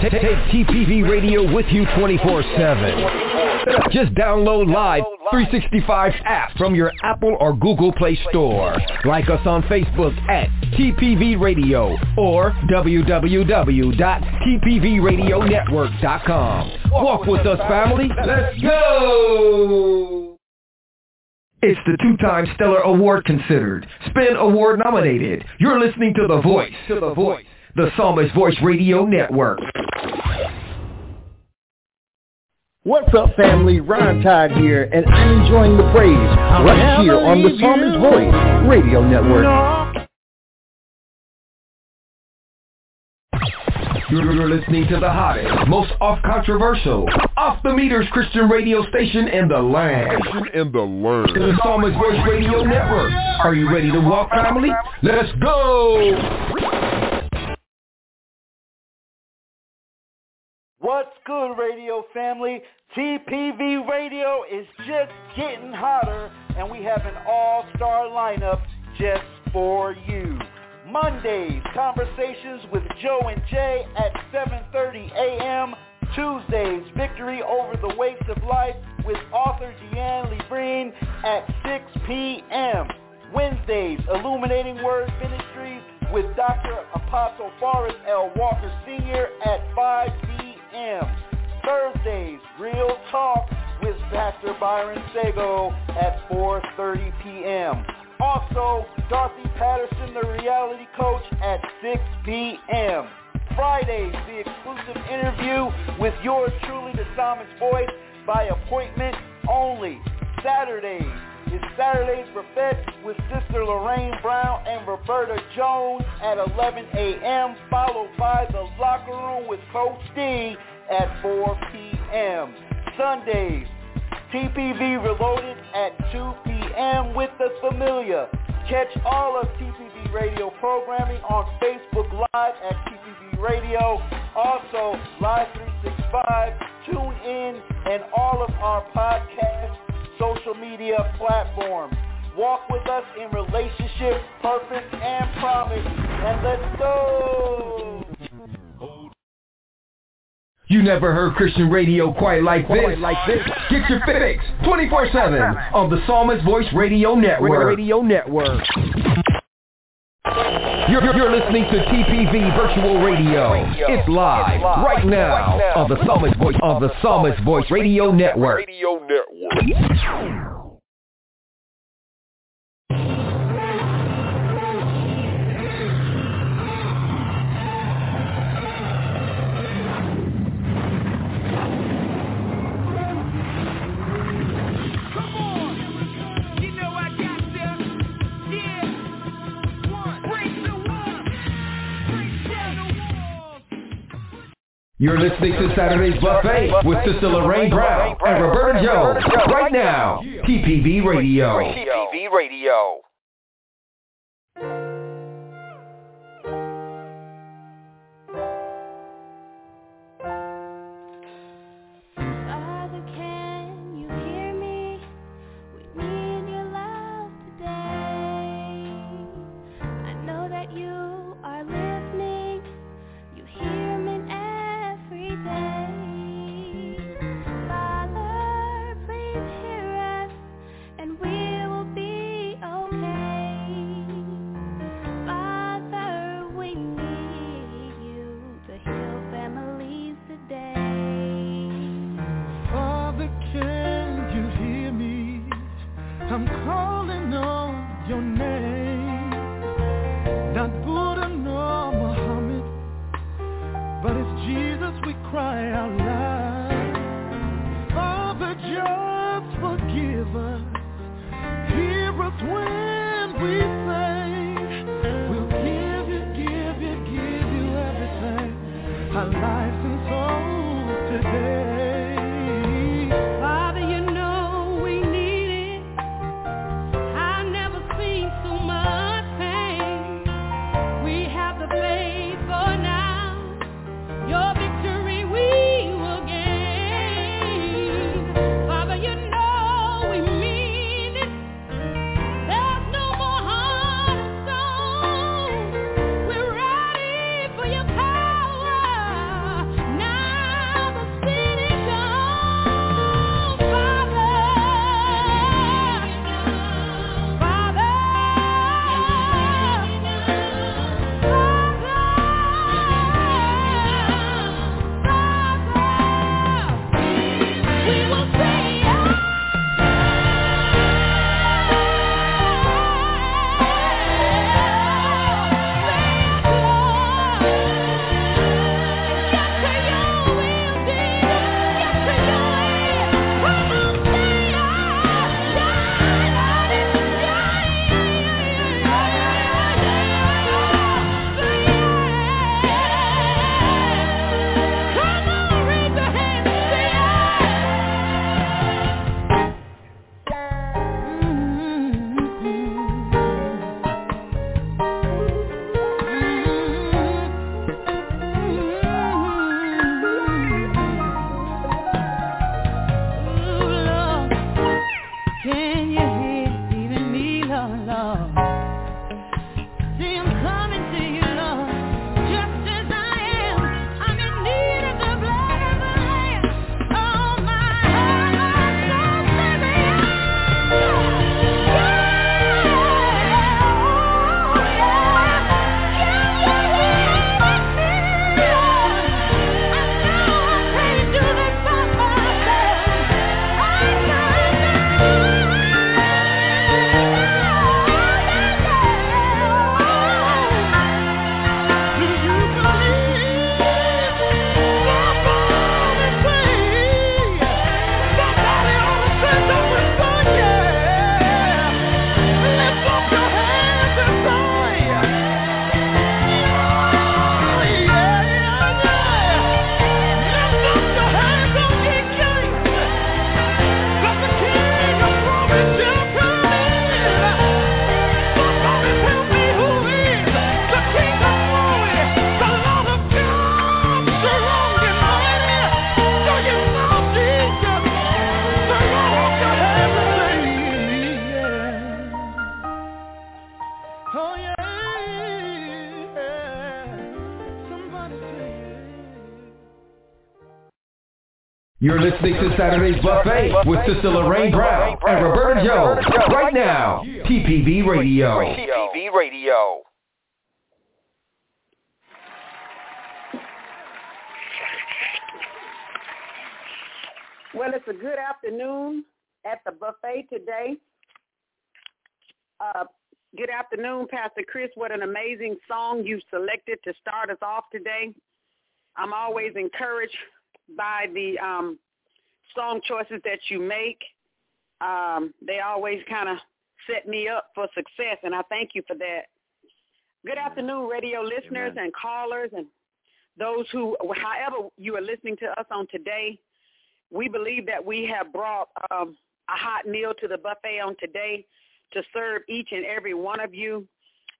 Take, TPV Radio with you 24-7. Just download Live 365 app from your Apple or Google Play Store. Like us on Facebook at TPV Radio or www.tpvradionetwork.com. Walk with us, family. Let's go! It's the two-time Stellar Award considered, Spin Award nominated. You're listening to The Voice, to The Voice, the Psalmist Voice Radio Network. What's up, family? Ron Todd here, and I'm enjoying the praise right here on the Psalmist Voice Radio Network. You're listening to the hottest, most off-controversial, off-the-meters Christian radio station in the land. In the land. The Psalmist Voice Radio Network. Are you ready to walk, family? Let's go! What's good, radio family? TPV Radio is just getting hotter, and we have an all-star lineup just for you. Mondays, conversations with Joe and Jay at 7.30 a.m. Tuesdays, victory over the weights of life with author Deanne Lebrine at 6 p.m. Wednesdays, Illuminating Word Ministries with Dr. Apostle Forrest L. Walker Sr. at 5 p.m. Thursdays, Real Talk with Pastor Byron Sago at 4.30 p.m. Also, Dorothy Patterson, the reality coach, at 6 p.m. Fridays, the exclusive interview with yours truly, the Psalmist Voice, by appointment only. Saturdays is Saturday's Buffet with Sister Lorraine Brown and Roberta Jones at 11 a.m., followed by the Locker Room with Coach D at 4 p.m. Sundays, TPV Reloaded at 2 p.m. with the Familiar. Catch all of TPV Radio programming on Facebook Live at TPV Radio. Also, Live 365, Tune In, and all of our podcast social media platforms. Walk with us in relationship, purpose, and promise. And let's go! You never heard Christian radio quite like this. Like this. Get your fix 24-7 on the Psalmist Voice Radio Network. Radio Network. You're, you're listening to TPV Virtual Radio. It's live right now on the Psalmist Voice on the Psalmist Voice Radio Network. Radio Network. You're listening to Saturday's Buffet with Sister Lorraine Brown and Roberta Jones right now. TPV Radio. TPV Radio. You're listening to Saturday's Buffet with Sister Lorraine Brown and Roberta Jones right now. TPV Radio. TPV Radio. Well, it's a good afternoon at the buffet today. Uh, good afternoon, Pastor Chris. What an amazing song you selected to start us off today. I'm always encouraged by the um, song choices that you make. Um, they always kind of set me up for success, and I thank you for that. Good afternoon, radio listeners and callers and those who, however you are listening to us on today. We believe that we have brought um, a hot meal to the buffet on today to serve each and every one of you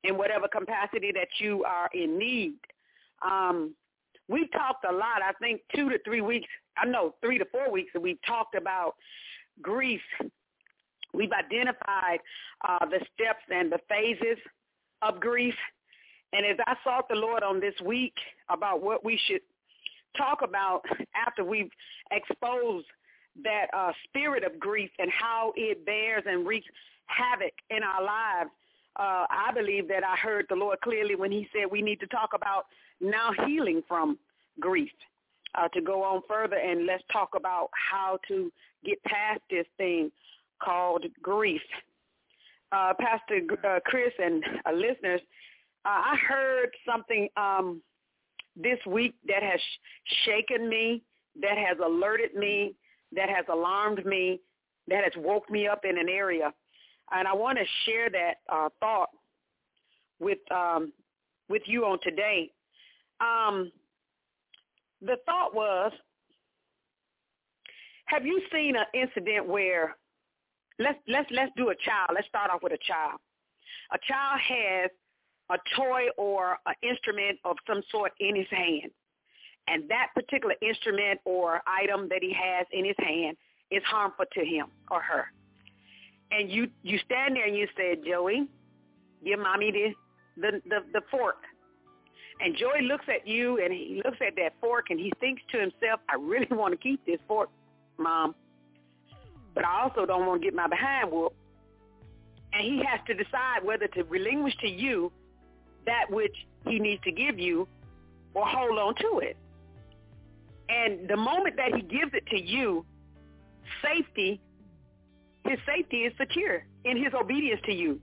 in whatever capacity that you are in need. Um, we've talked a lot. I think two to three weeks, I know three to four weeks, that we've talked about grief. We've identified uh, the steps and the phases of grief. And as I sought the Lord on this week about what we should talk about after we've exposed that uh, spirit of grief and how it bears and wreaks havoc in our lives, uh, I believe that I heard the Lord clearly when he said we need to talk about now healing from grief. Uh, to go on further and let's talk about how to get past this thing called grief. Uh, Pastor uh, Chris and uh, listeners, uh, I heard something um, this week that has shaken me, that has alerted me, that has alarmed me, that has woke me up in an area. And I want to share that uh, thought with um, with you on today. Um, the thought was, have you seen an incident where let's let's let's do a child. Let's start off with a child. A child has a toy or an instrument of some sort in his hand. And that particular instrument or item that he has in his hand is harmful to him or her. And you you stand there and you say, Joey, give mommy the the, the, the fork. And Joey looks at you and he looks at that fork and he thinks to himself, I really want to keep this fork, mom. But I also don't want to get my behind whooped. And he has to decide whether to relinquish to you that which he needs to give you or hold on to it. And the moment that he gives it to you, safety, his safety is secure in his obedience to you.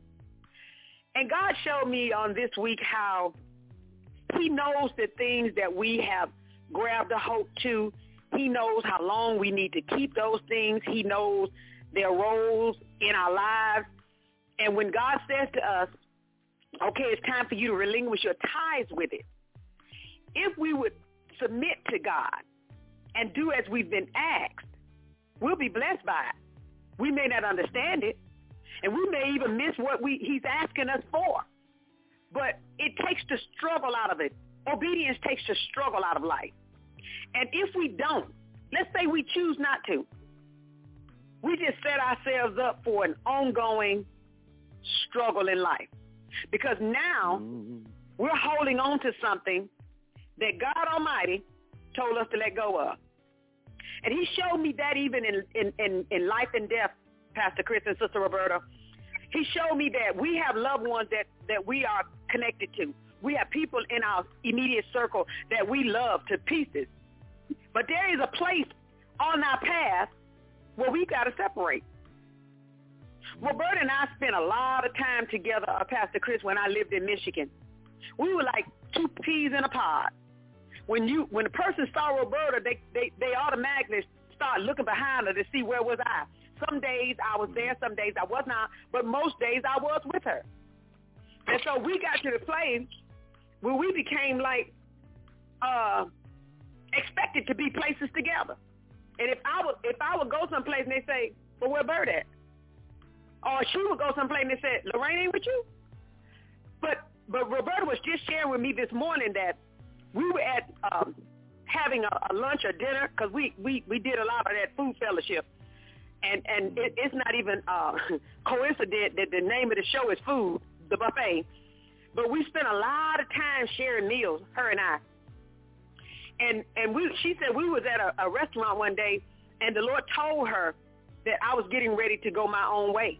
And God showed me on this week how he knows the things that we have grabbed a hold to. He knows how long we need to keep those things. He knows their roles in our lives. And when God says to us, okay, it's time for you to relinquish your ties with it, if we would submit to God and do as we've been asked, we'll be blessed by it. We may not understand it, and we may even miss what we, he's asking us for. But it takes the struggle out of it. Obedience takes the struggle out of life. And if we don't, let's say we choose not to, we just set ourselves up for an ongoing struggle in life. Because now mm-hmm. we're holding on to something that God Almighty told us to let go of. And he showed me that even in, in, in, in life and death, Pastor Chris and Sister Roberta. He showed me that we have loved ones that, that we are connected to. We have people in our immediate circle that we love to pieces. But there is a place on our path where we've got to separate. Roberta and I spent a lot of time together, uh, Pastor Chris, when I lived in Michigan. We were like two peas in a pod. When you when a person saw Roberta, they they they automatically start looking behind her to see where was I. Some days I was there, some days I was not, but most days I was with her. And so we got to the place where we became like uh expected to be places together. And if I would if I would go someplace and they say, Well where Bert at? Or she would go someplace and they said, Lorraine ain't with you? But but Roberta was just sharing with me this morning that we were at um, having a, a lunch or dinner because we, we, we did a lot of that food fellowship. And, and it, it's not even uh, coincident that the name of the show is Food, the buffet. But we spent a lot of time sharing meals, her and I. And and we she said we was at a, a restaurant one day and the Lord told her that I was getting ready to go my own way.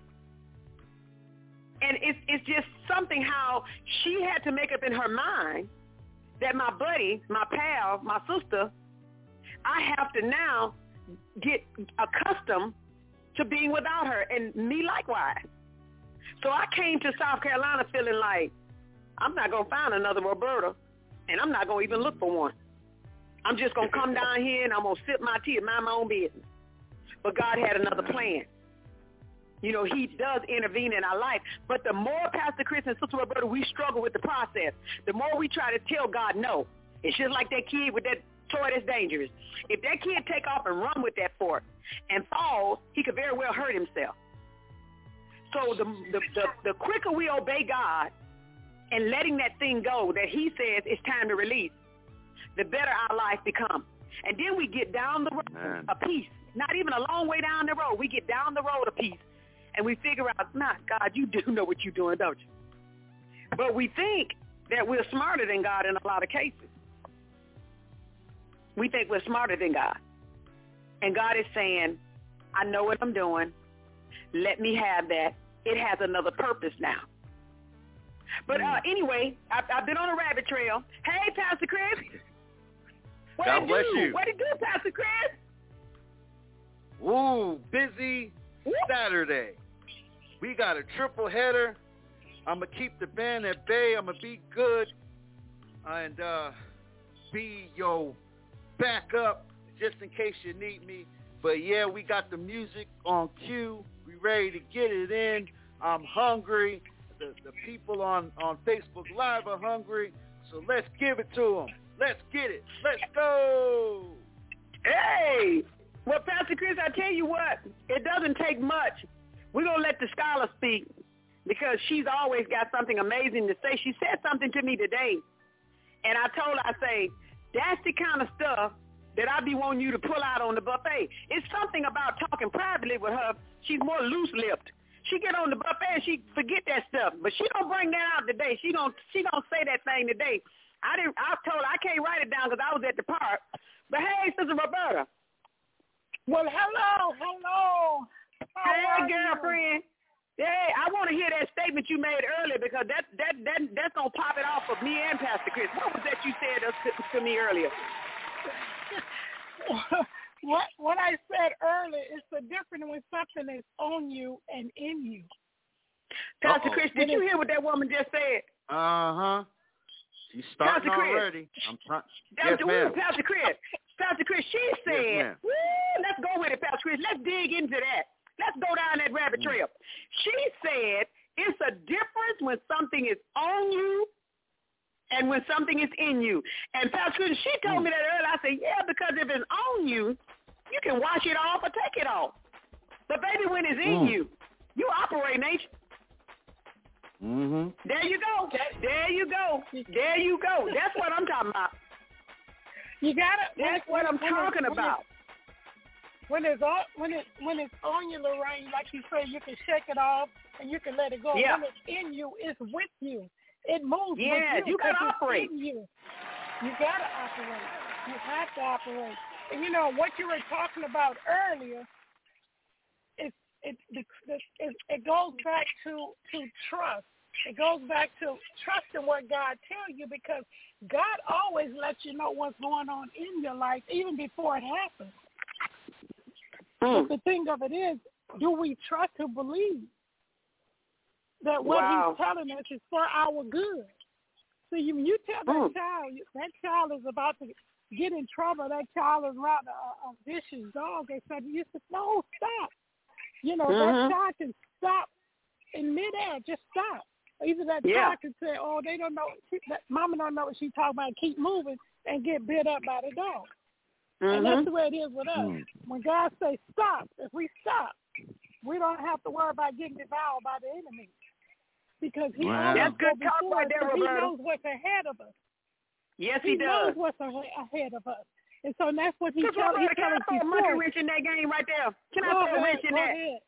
And it's it's just something how she had to make up in her mind that my buddy, my pal, my sister, I have to now get accustomed to being without her and me likewise. So I came to South Carolina feeling like I'm not to find another Roberta and I'm not to even look for one. I'm just to come down here and I'm to sip my tea and mind my own business. But God had another plan. You know, he does intervene in our life. But the more Pastor Chris and Sister Roberta, we struggle with the process, the more we try to tell God no. It's just like that kid with that toy that's dangerous. If that kid take off and run with that fork and fall, he could very well hurt himself. So the, the, the, the quicker we obey God and letting that thing go that he says it's time to release, the better our life becomes. And then we get down the road Man. a piece, not even a long way down the road. We get down the road a piece and we figure out, not God, you do know what you're doing, don't you? But we think that we're smarter than God in a lot of cases. We think we're smarter than God. And God is saying, I know what I'm doing. Let me have that. It has another purpose now. But uh, hmm. anyway, I've, I've been on a rabbit trail. Hey, Pastor Chris. What God bless do? you. What it do, Pastor Chris? Ooh, busy Saturday. We got a triple header. I'm going to keep the band at bay. I'm going to be good and uh, be your backup just in case you need me. But yeah, we got the music on cue. We ready to get it in. I'm hungry. The, the people on, on Facebook Live are hungry. So let's give it to them. Let's get it. Let's go. Hey, well, Pastor Chris, I tell you what, it doesn't take much. We're going to let the scholar speak because she's always got something amazing to say. She said something to me today, and I told her, I say, that's the kind of stuff that I be wanting you to pull out on the buffet. It's something about talking privately with her. She's more loose-lipped. She get on the buffet and she forget that stuff, but she don't bring that out today. She don't she don't say that thing today. I didn't. I told her I can't write it down because I was at the park. But hey, Sister Roberta. Well, hello, hello. How hey, girlfriend. Hey, I want to hear that statement you made earlier because that that that that's gonna pop it off of me and Pastor Chris. What was that you said to, to me earlier? what what I said earlier is the difference when something is on you and in you. Pastor Uh-oh. Chris, did you hear what that woman just said? Uh-huh. She's starting Pastor Chris. already. I'm trying. Yes, Pastor, ma'am. ooh, Pastor Chris. Pastor Chris, she said, ma'am. woo, let's go with it, Pastor Chris. Let's dig into that. Let's go down that rabbit Mm. trail. She said it's a difference when something is on you and when something is in you. And Pastor Chris, she told me that earlier. I said, yeah, because if it's on you, you can wash it off or take it off. But baby, when it's in Mm. you, you operate, nation. Mm-hmm. There you go. There you go. There you go. That's what I'm talking about. You gotta. That's what I'm talking about. When it's on, when it when it's on you, Lorraine, like you say, you can shake it off and you can let it go. Yeah. When it's in you, it's with you. It moves with you. you gotta operate. in you. You gotta operate. You have to operate. And you know what you were talking about earlier. It it it, it, it goes back to to trust. It goes back to trusting what God tells you because God always lets you know what's going on in your life even before it happens. Mm. But the thing of it is, do we trust to believe that what Wow. he's telling us is for our good? So you, you tell that Mm. child, that child is about to get in trouble. That child is around a, a vicious dog. They said, you said, no, stop. You know, Mhm. that child can stop in midair. Just stop. Either that Yeah. child can say, oh, they don't know. She, that mama don't know what she's talking about. Keep moving and get bit up by the dog. And that's Mhm. the way it is with us. Mm. When God says stop, if we stop, we don't have to worry about getting devoured by the enemy. Because he Wow. always That's good talk before right us, there, 'cause he knows what's ahead of us. Yes, He, he, knows does. what's ahe- ahead of us. And so that's what he Sister tells Roberta, he can I us throw a monkey before. wrench in that game right there? Can I Go throw a ahead, wrench in go that? ahead.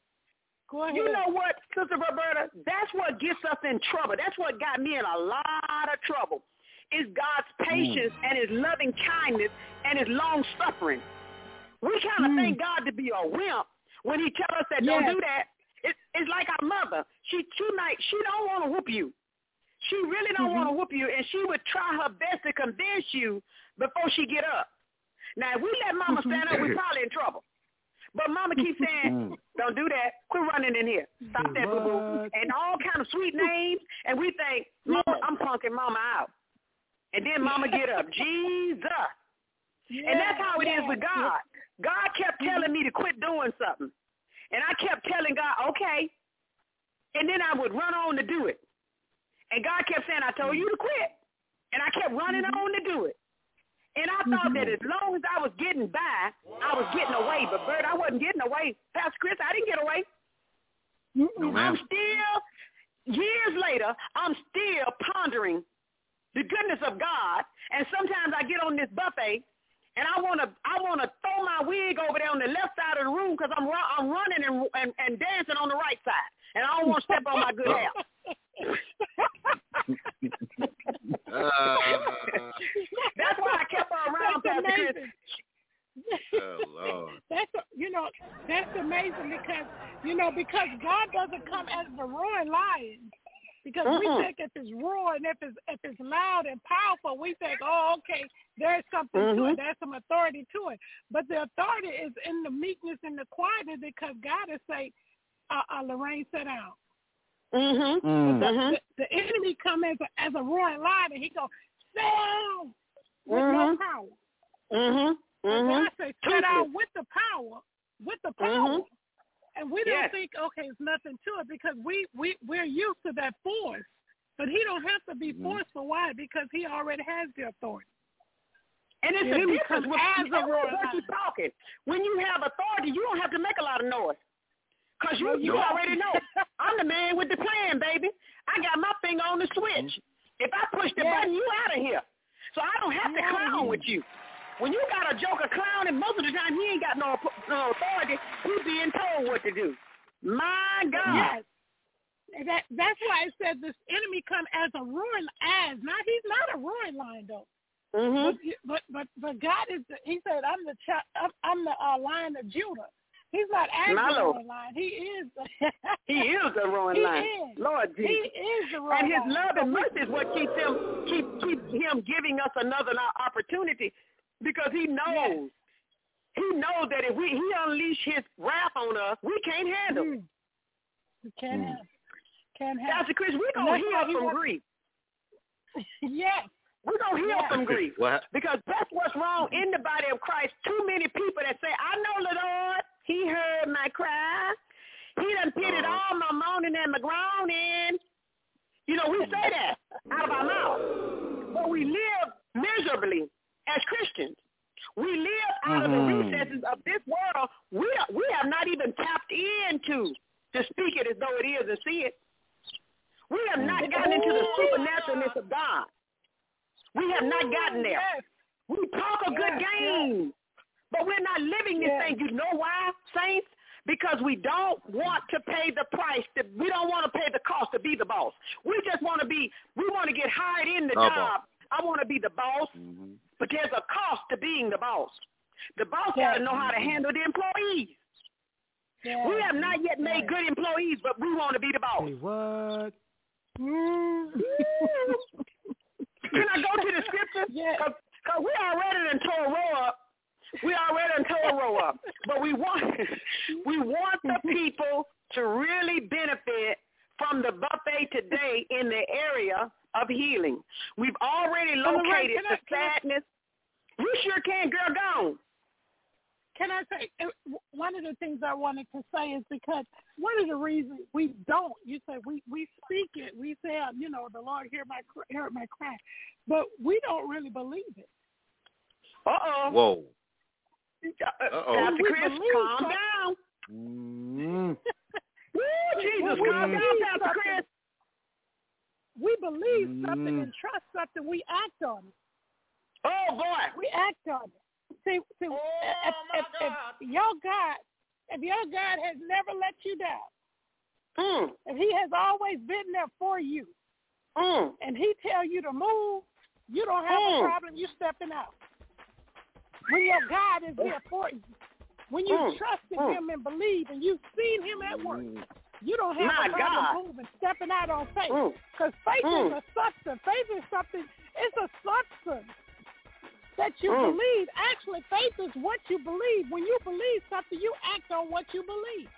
Go ahead. You know what, Sister Roberta? That's what gets us in trouble. That's what got me in a lot of trouble. Is God's patience mm. and his loving kindness and his long suffering. We kind of Mm. think God to be a wimp when he tell us that don't do that. It, it's like our mother. She she might she don't want to whoop you. She really don't mm-hmm. want to whoop you, and she would try her best to convince you before she get up. Now, if we let Mama mm-hmm. stand up, we're probably in trouble. But Mama keeps saying, mm. "Don't do that. Quit running in here. Stop that, boo boo." And all kind of sweet names, and we think, "Mama, I'm punking Mama out." And then Mama get up. Jesus. And that's how it is with God. God kept mm-hmm. telling me to quit doing something. And I kept telling God, okay. And then I would run on to do it. And God kept saying, I told mm-hmm. you to quit. And I kept running mm-hmm. on to do it. And I thought that as long as I was getting by, I was getting away. But, Bert, I wasn't getting away. Pastor Chris, I didn't get away. No, I'm still, years later, I'm still pondering the goodness of God. And sometimes I get on this buffet and I want to I want to throw my wig over there on the left side of the room because I'm ru- I'm running and, and and dancing on the right side, and I don't want to step on my good hair. Uh, That's why I kept her around, That's Pastor Chris. amazing. oh, Lord. That's you know that's amazing because you know because God doesn't come as the roaring lion. Because we Mm-mm. think if it's roaring, if it's if it's loud and powerful, we think, oh, okay, there's something to Mhm. it, there's some authority to it. But the authority is in the meekness and the quietness because God is say, uh, uh, Lorraine, sit down. Mhm. Mm. The, Mhm. the, the enemy come as a, as a roaring lion and he go, sit down with no power. Mhm. And Mhm. God say, sit down with the power, with the power. And we don't Yes. think, okay, it's nothing to it because we, we, we're used to that force. But he don't have to be Mhm. forceful. Why? Because he already has the authority. And it's The a difference with as a what you talking. When you have authority, you don't have to make a lot of noise. Cause you you already know. I'm the man with the plan, baby. I got my finger on the switch. If I push the button, you out of here. So I don't have to clown with you. When you got a joker clown, and most of the time he ain't got no no authority. he's being told what to do. My God. Yes. That that's why it says this enemy come as a roaring as. Not he's not a roaring lion though. Mm-hmm. But, but but but God is. The, he said, "I'm the I'm, I'm the uh, lion of Judah." He's not as My a roaring lion. He is. He is the roaring He lion. is. Lord He Jesus. is the roaring And his love and mercy is what keeps him keep keep him giving us another opportunity because he knows he knows that if we he unleash his wrath on us, we can't handle it. Mm. We can't Mm. have. Can't have. Pastor Chris, we're gonna heal he from grief. yes. We're gonna heal Yeah. from grief. What? Because that's what's wrong in the body of Christ. Too many people that say, I know the Lord, he heard my cry. He done pitted Uh-huh. all my moaning and my groaning. You know, we say that out of our mouth. But we live miserably as Christians. We live out of the Mhm. recesses of this world. We are, we have not even tapped into to speak it as though it is and see it. We have not gotten into the supernaturalness of God. We have not gotten there. We talk a good game, but we're not living this thing. You know why, saints? Because we don't want to pay the price. To, we don't want to pay the cost to be the boss. We just want to be. We want to get hired in the The job. I want to be the boss, Mm-hmm. but there's a cost to being the boss. The boss Yes. got to know how to handle the employees. Yes. We have not yet made Yes. good employees, but we want to be the boss. what? Mm. Can I go to the scripture? Yes. Because we already done tore a row up. We already done tore a row up. But we want we want the people to really benefit from the buffet today in the area of healing. We've already located can I- the I- sadness. You sure can, girl, go on. Can I say uh, one of the things I wanted to say is because one of the reasons we don't, you say we we speak it, we say uh, you know the Lord hear my hear my cry, but we don't really believe it. Uh-oh. Whoa. Uh-oh. We Pastor Chris, believe calm down. Mm. Woo, Jesus, we calm down, Pastor something- Chris. We believe something Mm. and trust something. We act on it. Oh, boy. We act on it. See, see, Oh, if, if, if your God, if your God has never let you down, Mm, if He has always been there for you, mm. and He tell you to move, you don't have Mm. a problem. You stepping out. When your God is there for you, when you Mm. trust in Mm. Him and believe, and you've seen Him at work, you don't have My a problem God. moving, stepping out on faith. Mm. Because faith Mm. is a substance. Faith is something. It's a substance that you Mm. believe. Actually, faith is what you believe. When you believe something, you act on what you believe.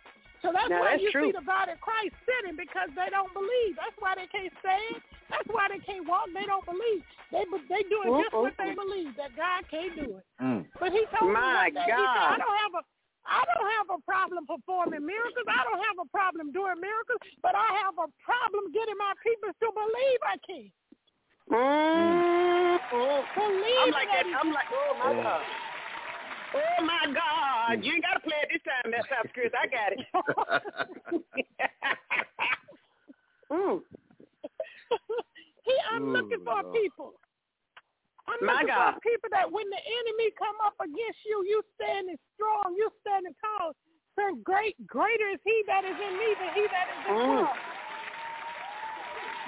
So that's Now, why that's you true. see the body of Christ sitting because they don't believe. That's why they can't stand. That's why they can't walk. They don't believe. They they doing just what they believe that God can't do it. Mm. But he told My me one day, he said, God. I don't have a I don't have a problem performing miracles. I don't have a problem doing miracles, but I have a problem getting my people to believe I can. Mm. Believe I'm like that. he I'm like, oh my God. Oh my God. You ain't got to play it this time, that Pastor Chris. I got it. mm. he, I'm Ooh, looking for Lord. people. I'm My looking God. for people that when the enemy come up against you, you standing strong, you standing tall. Saying, great, greater is he that is in me than he that is in the Mm. world.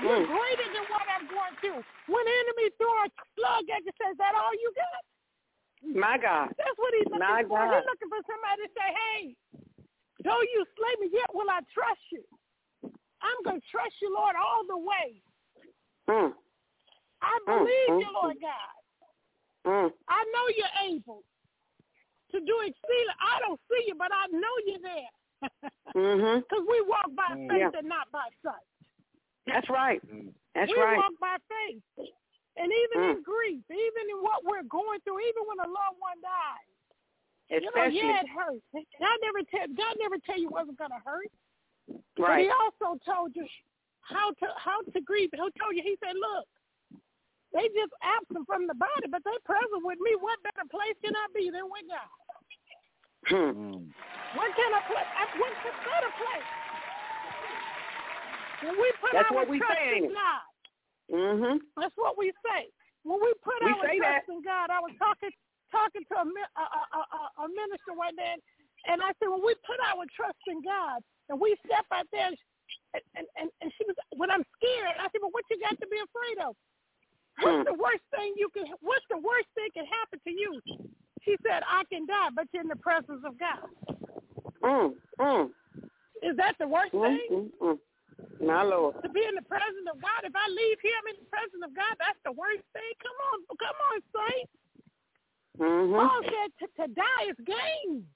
You're Mm. greater than what I'm going through. When the enemy throw a slug at you, says, that all you got? My God. That's what he's looking My for. God. He's looking for somebody to say, hey, though you slay me, yet will I trust you. I'm going to trust you, Lord, all the way. Mm. I Mm, believe mm, you, Lord God. Mm. I know you're able to do exceeding. I don't see you, but I know you're there. Mm-hmm. Because we walk by Mm, faith yeah. and not by sight. That's right. That's we right. We walk by faith. And even in Mm. grief, even in what we're going through, even when a loved one dies, you know, Especially. yeah, it hurts. God never tell God never tell you it wasn't gonna hurt. But right. he also told you how to how to grieve. He told you, he said, Look, They just absent from the body, but they present with me. What better place can I be than with God? Hmm. What can I play? What better place? When we put That's our what we trust say, in? God, Mhm. that's what we say. When we put We our trust that. in God, I was talking talking to a, a, a, a, a minister one day, and I said, when we put our trust in God and we step out there, and, and, and, and she was, when I'm scared, I said, well, what you got to be afraid of? What's the worst thing you can? What's the worst thing can happen to you? She said, I can die, but you're in the presence of God. Mm. Mm. Is that the worst Mm. thing? Mm. mm. My Lord. To be in the presence of God. If I leave here, I'm in the presence of God. That's the worst thing. Come on, come on, saints. Mhm. Paul said to, to die is gain.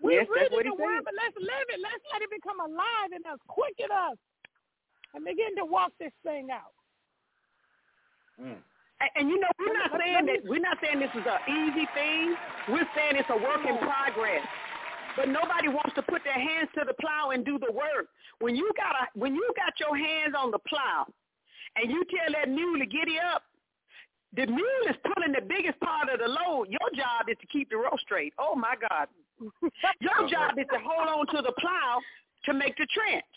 We Yes, read that's what the he word, said. but let's live it. Let's let it become alive in us, quicken us, and begin to walk this thing out. And, and you know, we're not saying that we're not saying this is an easy thing. We're saying it's a work in progress. But nobody wants to put their hands to the plow and do the work. When you got a, when you got your hands on the plow, and you tell that mule to giddy up, the mule is pulling the biggest part of the load. Your job is to keep the rope straight. Oh my God! Your job is to hold on to the plow to make the trench.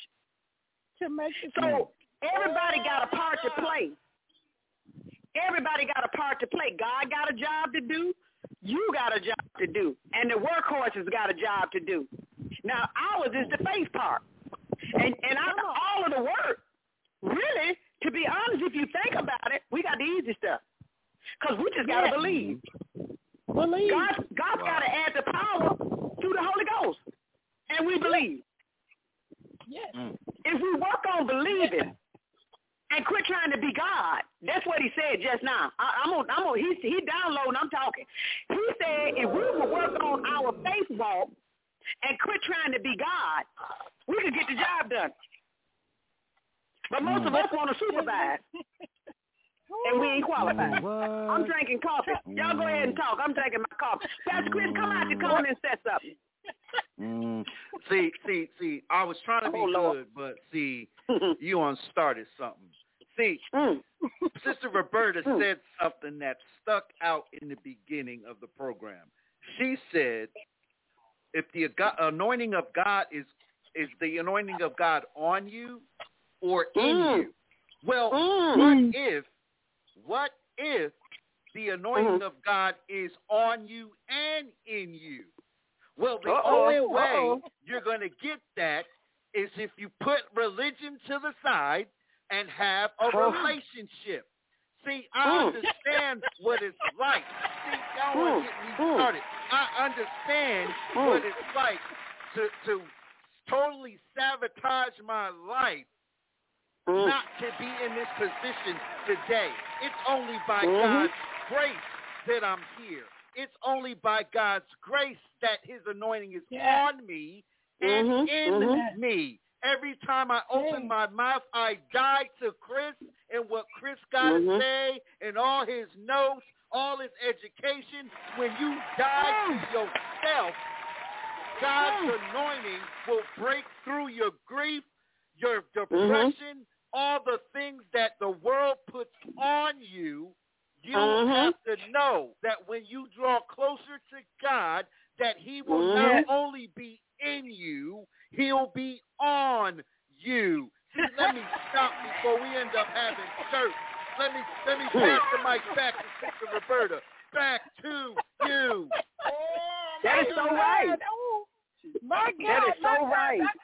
To make it So everybody got a part to play. Everybody got a part to play. God got a job to do. You got a job to do. And the workhorse has got a job to do. Now, ours is the faith part. And and I, know all of the work, really, to be honest, if you think about it, we got the easy stuff. Because we just got to Yeah. believe. believe. God, God's got to add the power through the Holy Ghost. And we believe. Yes. Mm. If we work on believing and quit trying to be God, that's what he said just now. I, I'm on, I'm on, he, he downloading, I'm talking. He said if we would work on our faith walk and quit trying to be God, we could get the job done. But most of us want to supervise, and we ain't qualified. I'm drinking coffee. Y'all go ahead and talk. I'm drinking my coffee. Pastor Chris, come out your corner and say something. Mm. See, see, see. I was trying to be Oh, Lord. good, but see, you unstarted something. See, Mm. Sister Roberta said something that stuck out in the beginning of the program. She said, "If the anointing of God is is the anointing of God on you or in Mm. you? Well, Mm. what if, what if the anointing Mhm. of God is on you and in you? Well, the Uh-oh, only way uh-oh. you're going to get that is if you put religion to the side and have a relationship. See, I understand what it's like. See, y'all want to get me started. I understand what it's like to to totally sabotage my life not to be in this position today. It's only by Mhm. God's grace that I'm here. It's only by God's grace that his anointing is Yeah. on me and Mhm, in mhm. me. Every time I open my mouth, I die to Chris and what Chris got to Mhm. say and all his notes, all his education. When you die to yourself, God's anointing will break through your grief, your depression, all the things that the world puts on you. You Mhm. have to know that when you draw closer to God, that he will Mhm. not only be in you, he'll be on you. See, let me stop before we end up having church. Let me let me pass the mic back to Sister Roberta. Back to you. That is so right. Oh, my God. That is my so God, right. That,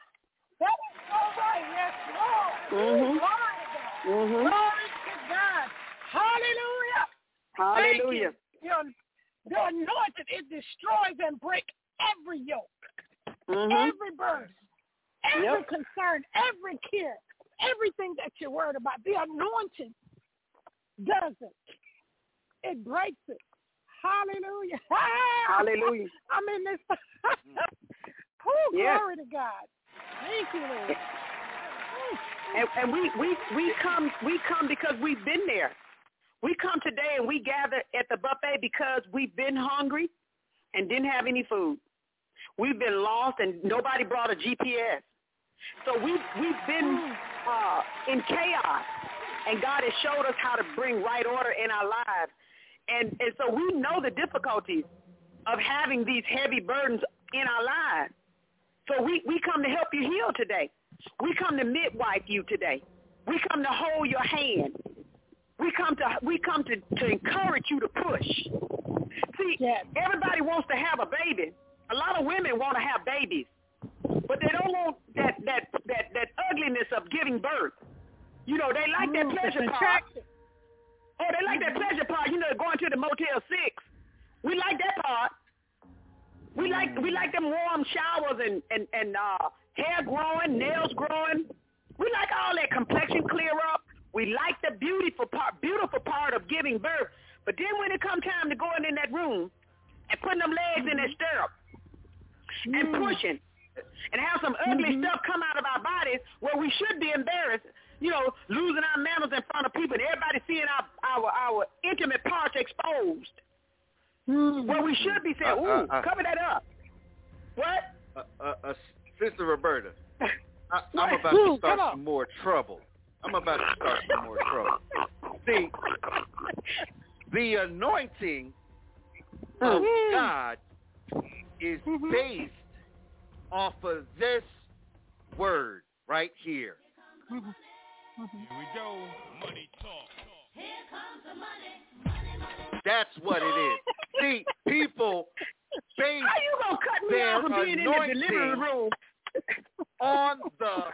that is so right. Yes, Lord. Mhm. Glory to God. Mhm. Glory to God. Hallelujah. Hallelujah. Thank you. The, anointing, it destroys and breaks every yoke, Mhm. every burden, every Yep. concern, every care, everything that you're worried about. The anointing does it. It breaks it. Hallelujah. Hallelujah. I'm in this. oh, Yes. glory to God. Thank you, Lord. And, and we, we, we come we come because we've been there. We come today and we gather at the buffet because we've been hungry and didn't have any food. We've been lost and nobody brought a GPS. So we we've been uh, in chaos And God has showed us how to bring right order in our lives. And, and so we know the difficulties of having these heavy burdens in our lives. So we, we come to help you heal today. We come to midwife you today. We come to hold your hand. We come to we come to, to encourage you to push. See, yes. everybody wants to have a baby. A lot of women want to have babies, but they don't want that that that that ugliness of giving birth. You know, they like that Mm, pleasure part. Oh, they like that pleasure part. You know, going to the Motel Six. We like that part. We like we like them warm showers and and and uh, hair growing, nails growing. We like all that complexion clear up. We like the beautiful part, beautiful part of giving birth. But then when it comes time to going in that room and putting them legs in that stirrup and pushing and have some ugly stuff come out of our bodies where we should be embarrassed, you know, losing our manners in front of people and everybody seeing our our, our intimate parts exposed. Where we should be saying, Uh, ooh, uh, uh. cover that up. What? Uh, uh, uh, Sister Roberta, I, I'm What? about to start some more trouble. I'm about to start some more trouble. See, the anointing of Mm. God is Mm-hmm. based off of this word right here. Here we go. Money talk. Here comes the money. money, money. That's what it is. See, people base How you gonna cut me their out for being in the anointing delivery room? on the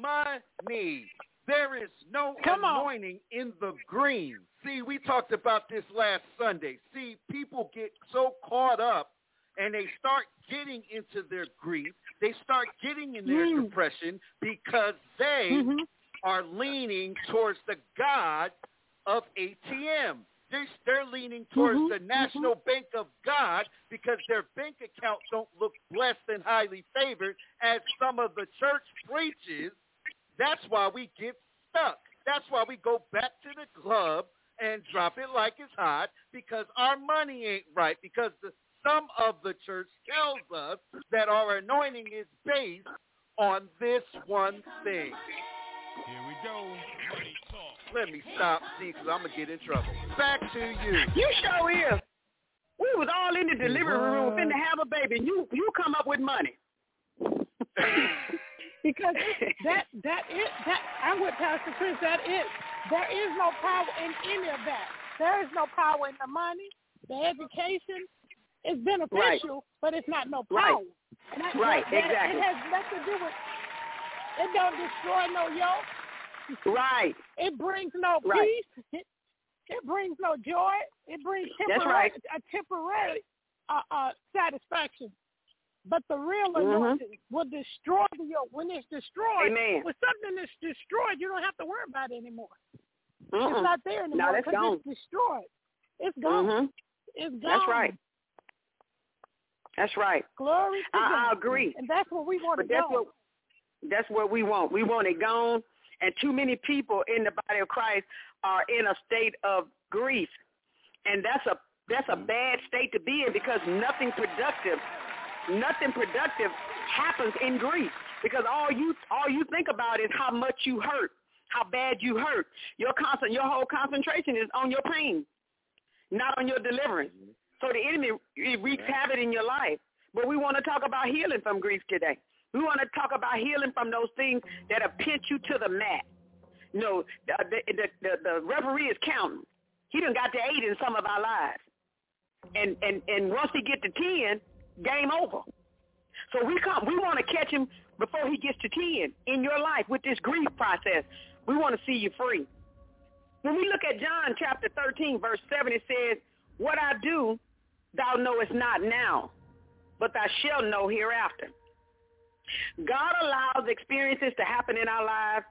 money. There is no Come on. anointing in the green. See, we talked about this last Sunday. See, people get so caught up and they start getting into their grief. They start getting in their Mm. depression because they Mhm. are leaning towards the God of ATM. They're, they're leaning towards Mhm, the National Bank of God because their bank accounts don't look blessed and highly favored as some of the church preaches. That's why we get stuck. That's why we go back to the club and drop it like it's hot because our money ain't right because the, some of the church tells us that our anointing is based on this one thing. Here we go. Money talk. Let me stop, see, because I'm going to get in trouble. Back to you. You show is. We was all in the delivery room finna have a baby. and You you come up with money. because that that is that I'm with Pastor Chris. That is there is no power in any of that. There is no power in the money, the education. It's beneficial, but it's not no power. And that- Right, that- exactly. It has nothing to do with. It don't destroy no yoke. Right. It brings no Right. peace. It, it brings no joy. It brings That's temporary, right. a temporary uh, uh, satisfaction. But the real Mhm. anointing will destroy the yoke. When it's destroyed, Amen. when something that's destroyed, you don't have to worry about it anymore. Mm-mm. It's not there anymore because gone. it's destroyed. It's gone. Mhm. It's gone. That's right. That's right. Glory to I- I agree. And that's what we want But to that's go. what that's what we want. We want it gone. And too many people in the body of Christ are in a state of grief. And that's a that's a bad state to be in because nothing productive nothing productive happens in grief. Because all you all you think about is how much you hurt, how bad you hurt. Your constant your whole concentration is on your pain, not on your deliverance. Mm-hmm. So the enemy it wreaks havoc in your life. But we want to talk about healing from grief today. We want to talk about healing from those things that have pinned you to the mat. No, the, the, the, the referee is counting. He done got to eight in some of our lives. And, and, and once he get to 10, game over. So we come, we want to catch him before he gets to 10 in your life with this grief process. We want to see you free. When we look at John chapter 13, verse 7, it says, What I do, thou knowest not now, but thou shalt know hereafter. God allows experiences to happen in our lives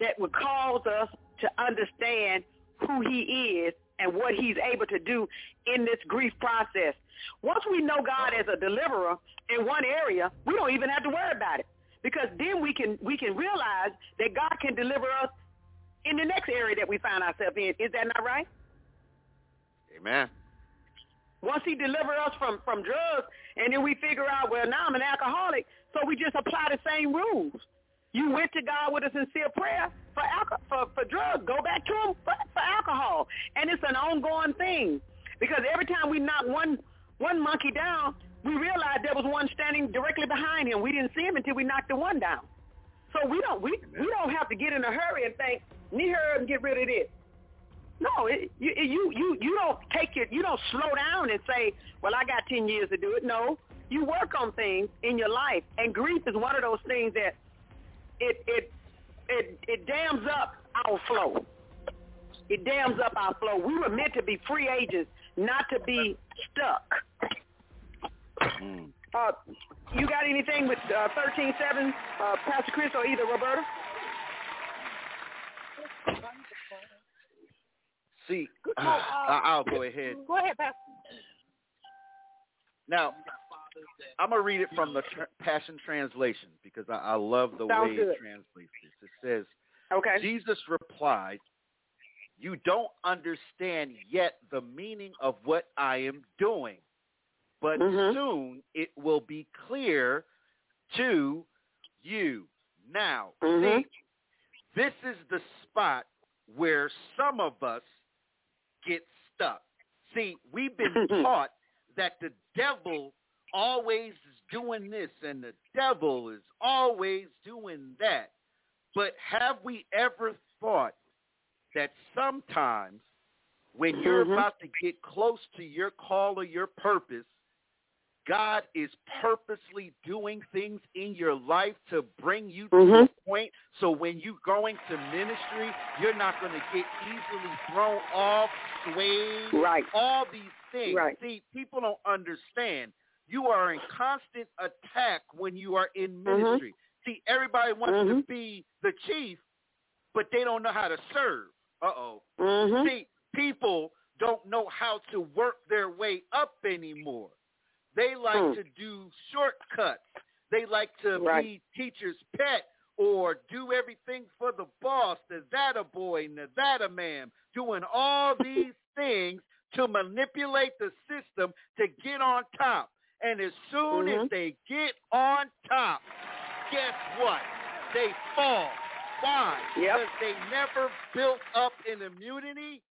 that would cause us to understand who he is and what he's able to do in this grief process. Once we know God as a deliverer in one area, we don't even have to worry about it because then we can we can realize that God can deliver us in the next area that we find ourselves in. Is that not right? Amen. Once he deliver us from, from drugs, and then we figure out, well, now I'm an alcoholic, so we just apply the same rules. You went to God with a sincere prayer for alcohol, for, for drugs. Go back to him for, for alcohol. And it's an ongoing thing. Because every time we knock one one monkey down, we realized there was one standing directly behind him. We didn't see him until we knocked the one down. So we don't we we don't have to get in a hurry and think, me hurry and get rid of this. No, it, you you you you don't take it. You don't slow down and say, "Well, I got ten years to do it." No, you work on things in your life, and grief is one of those things that it it it it dams up our flow. It dams up our flow. We were meant to be free agents, not to be stuck. Uh, you got anything with uh, thirteen seven, uh, Pastor Chris, or either Roberta? See, uh, I- I'll go ahead. Go ahead, Pastor. Now, I'm gonna read it from the tr- Passion Translation because I, I love the Sounds way good. it translates this. It says, Okay. Jesus replied, "You don't understand yet the meaning of what I am doing, but Mhm. soon it will be clear to you." Now, Mhm. see, this is the spot where some of us get stuck. See, we've been taught that the devil always is doing this and the devil is always doing that. But have we ever thought that sometimes when you're Mhm. about to get close to your call or your purpose, God is purposely doing things in your life to bring you to Mhm. a point so when you're going to ministry, you're not going to get easily thrown off, swayed, Right. all these things. Right. See, people don't understand. You are in constant attack when you are in Mhm. ministry. See, everybody wants to Mhm. be the chief, but they don't know how to serve. Uh-oh. Mhm. See, people don't know how to work their way up anymore. They like Hmm. to do shortcuts. They like to Right. be teacher's pet or do everything for the boss, the that a boy, the that a man, doing all these things to manipulate the system to get on top. And as soon as Mhm. they get on top, guess what? They fall. Why? Yep. Because they never built up an immunity.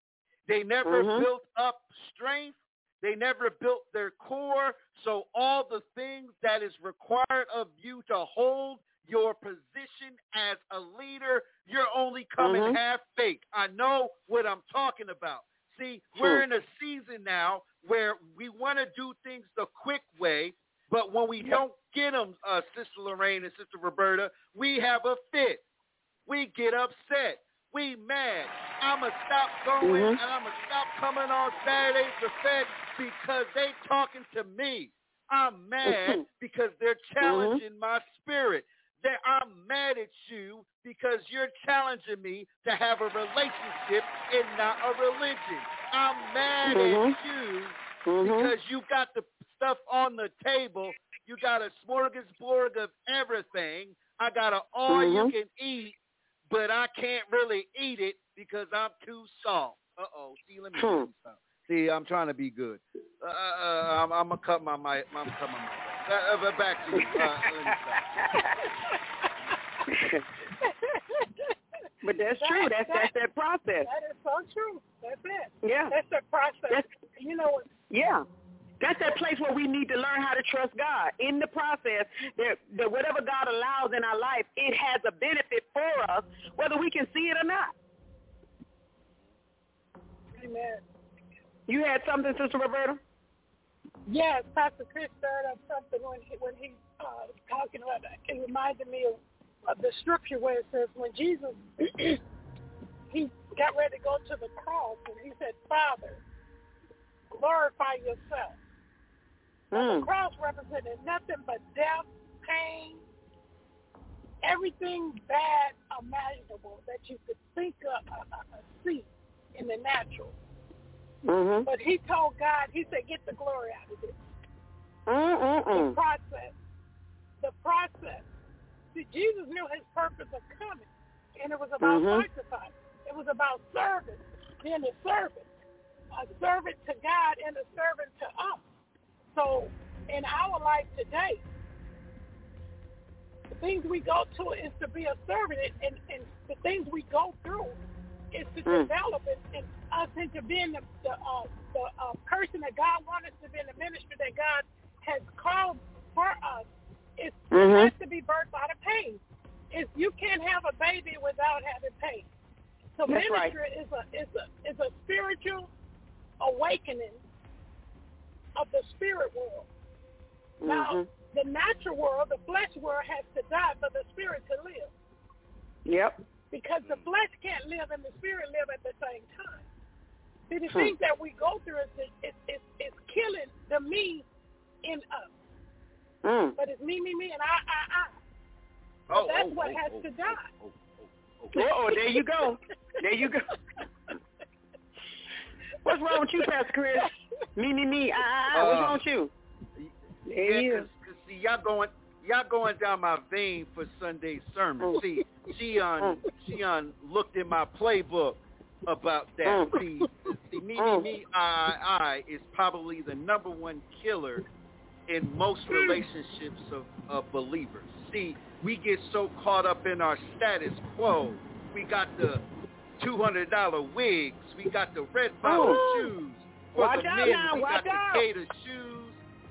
They never Mhm. built up strength. They never built their core. So all the things that is required of you to hold your position as a leader, you're only coming Mhm. half baked. I know what I'm talking about. See, we're in a season now where we want to do things the quick way, but when we don't get them, uh, Sister Lorraine and Sister Roberta, we have a fit. We get upset. We mad. I'ma stop going Mhm. and I'ma stop coming on Saturdays to Fed because they talking to me. I'm mad Mhm. because they're challenging my spirit. That I'm mad at you because you're challenging me to have a relationship and not a religion. I'm mad Mhm. at you Mhm. because you got the stuff on the table. You got a smorgasbord of everything. I got a all Mhm. you can eat, but I can't really eat it because I'm too soft. Uh oh. See, let me Hmm. Tell you something. See, I'm trying to be good. Uh, uh, I'm, I'm gonna cut my mic. I'm gonna cut my mic. Uh, uh, back to you. Uh, let me stop. but that's true. That's that's that process. That is so true. That's it. Yeah. That's the process. That's- you know, what Yeah. That's that place where we need to learn how to trust God. In the process, that, that whatever God allows in our life, it has a benefit for us, whether we can see it or not. amen. You had something, Sister Roberta? Yes, Pastor Chris stirred up something when he when he uh, was talking about that. It reminded me of, of the scripture where it says when Jesus he got ready to go to the cross and he said, Father, glorify yourself. Mm. The cross represented nothing but death, pain, everything bad imaginable that you could think of, uh, uh, see in the natural. Mm-hmm. But he told God, he said, get the glory out of this. The Mm-mm-mm. process. The process. See, Jesus knew his purpose of coming, and it was about Mhm. sacrifice. It was about service, being a servant, a servant to God and a servant to us. So in our life today, the things we go to is to be a servant, and, and the things we go through is to Mm. develop it and us into being the the, uh, the uh, person that God wants us to be, in the ministry that God has called for us. It's, Mhm. It has to be birthed out of pain. It's, you can't have a baby without having pain. So That's right. ministry is a is a is a spiritual awakening of the spirit world. Now, Mhm. the natural world, the flesh world, has to die for the spirit to live. Yep. Because the flesh can't live and the spirit live at the same time. See, the Hmm. things that we go through is is, is, is, is killing the me in us. Mm. But it's me, me, me, and I, I, I. Oh, That's oh, what oh, has oh, to die. oh, oh, Oh, there you go. There you go. What's wrong with you, Pastor Chris? Me, me, me. I, ah, ah. What's Uh, wrong with you? There Yeah, he is. cause, 'cause see, y'all going, y'all going down my vein for Sunday's sermon. Mm. See, she on, she on looked in my playbook about that. Mm. See, see, me, me, Mm. me, I, I is probably the number one killer in most Mm. relationships of, of believers. See, we get so caught up in our status quo. We got the two hundred dollar wigs. We got the red bottom shoes. For Watch the out men, we watch got out. the gator shoes.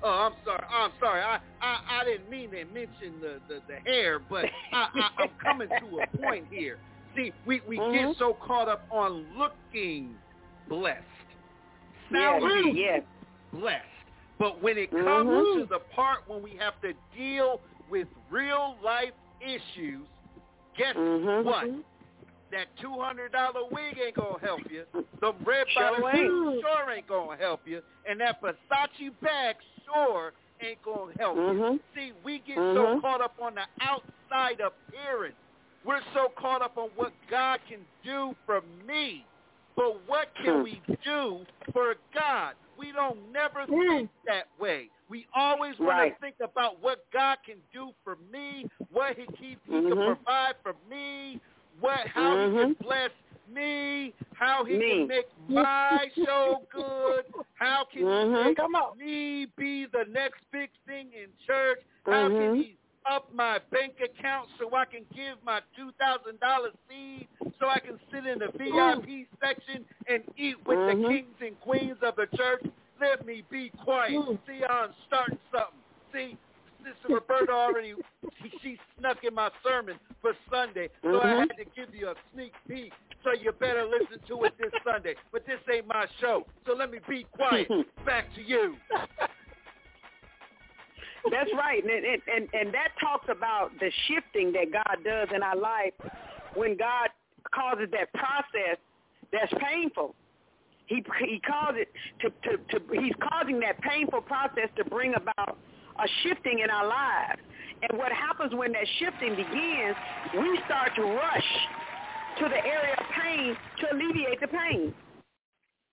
Oh, I'm sorry. I'm sorry. I, I, I didn't mean to mention the, the, the hair, but I, I, I'm coming to a point here. See, we, we Mhm. get so caught up on looking blessed, Yes, sounding yes. blessed. But when it comes Mhm. to the part when we have to deal with real life issues, guess Mhm. what? That two hundred dollar wig ain't gonna help you. The red Sure bottom ain't. sure ain't gonna help you, and that Versace bag sure ain't gonna help you. Mhm. See, we get Mhm. so caught up on the outside appearance. We're so caught up on what God can do for me. But what can Hmm. we do for God? We don't never Hmm. think that way. We always want Right. to think about what God can do for me, what He, he, he Mhm. can provide for me, what how He Mhm. can bless me, how He Me. can make my show good, how can He Mhm. make Come on. me be the next big thing in church, how can Mhm. He up my bank account so I can give my two thousand dollar seed, so I can sit in the VIP section and eat with the Mhm. kings and queens of the church. Let me be quiet. Mm. See, I'm starting something. See, Sister Roberta already she, snuck in my sermon for Sunday, so I Mhm. had to give you a sneak peek. So you better listen to it this Sunday. But this ain't my show, so let me be quiet. Back to you. That's right, and, and and and that talks about the shifting that God does in our life when God causes that process that's painful. He he calls it to, to to he's causing that painful process to bring about a shifting in our lives. And what happens when that shifting begins, we start to rush to the area of pain to alleviate the pain.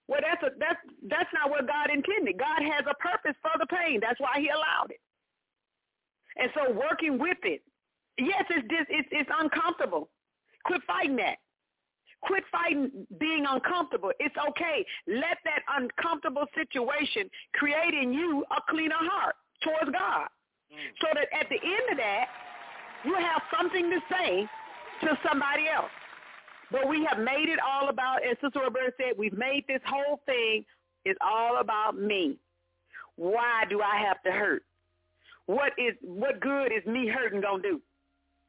Well, that's a, that's that's not what God intended. God has a purpose for the pain. That's why He allowed it. And so, working with it, yes, it's dis, it's it's uncomfortable. Quit fighting that. Quit fighting being uncomfortable. It's okay. Let that uncomfortable situation create in you a cleaner heart towards God, mm. so that at the end of that, you have something to say to somebody else. But we have made it all about, as Sister Roberta said, we've made this whole thing is all about me. Why do I have to hurt? What is what good is me hurting gonna do?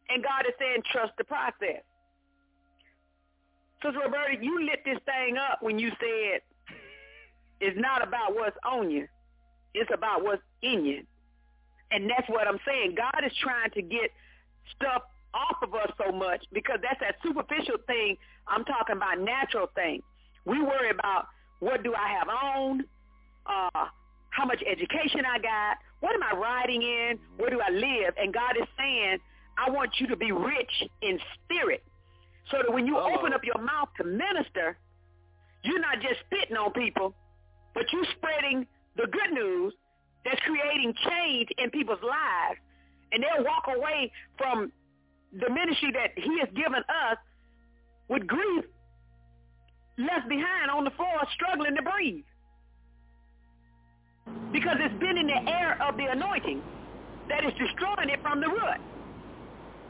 And God is saying, trust the process. Sister Roberta, you lit this thing up when you said it's not about what's on you. It's about what's in you. And that's what I'm saying. God is trying to get stuff off of us so much because that's that superficial thing. I'm talking about natural things. We worry about what do I have on, uh, how much education I got, what am I riding in, where do I live? And God is saying, I want you to be rich in spirit so that when you Hello. open up your mouth to minister, you're not just spitting on people, but you're spreading the good news that's creating change in people's lives. And they'll walk away from the ministry that he has given us with grief left behind on the floor struggling to breathe. Because it's been in the air of the anointing that is destroying it from the root.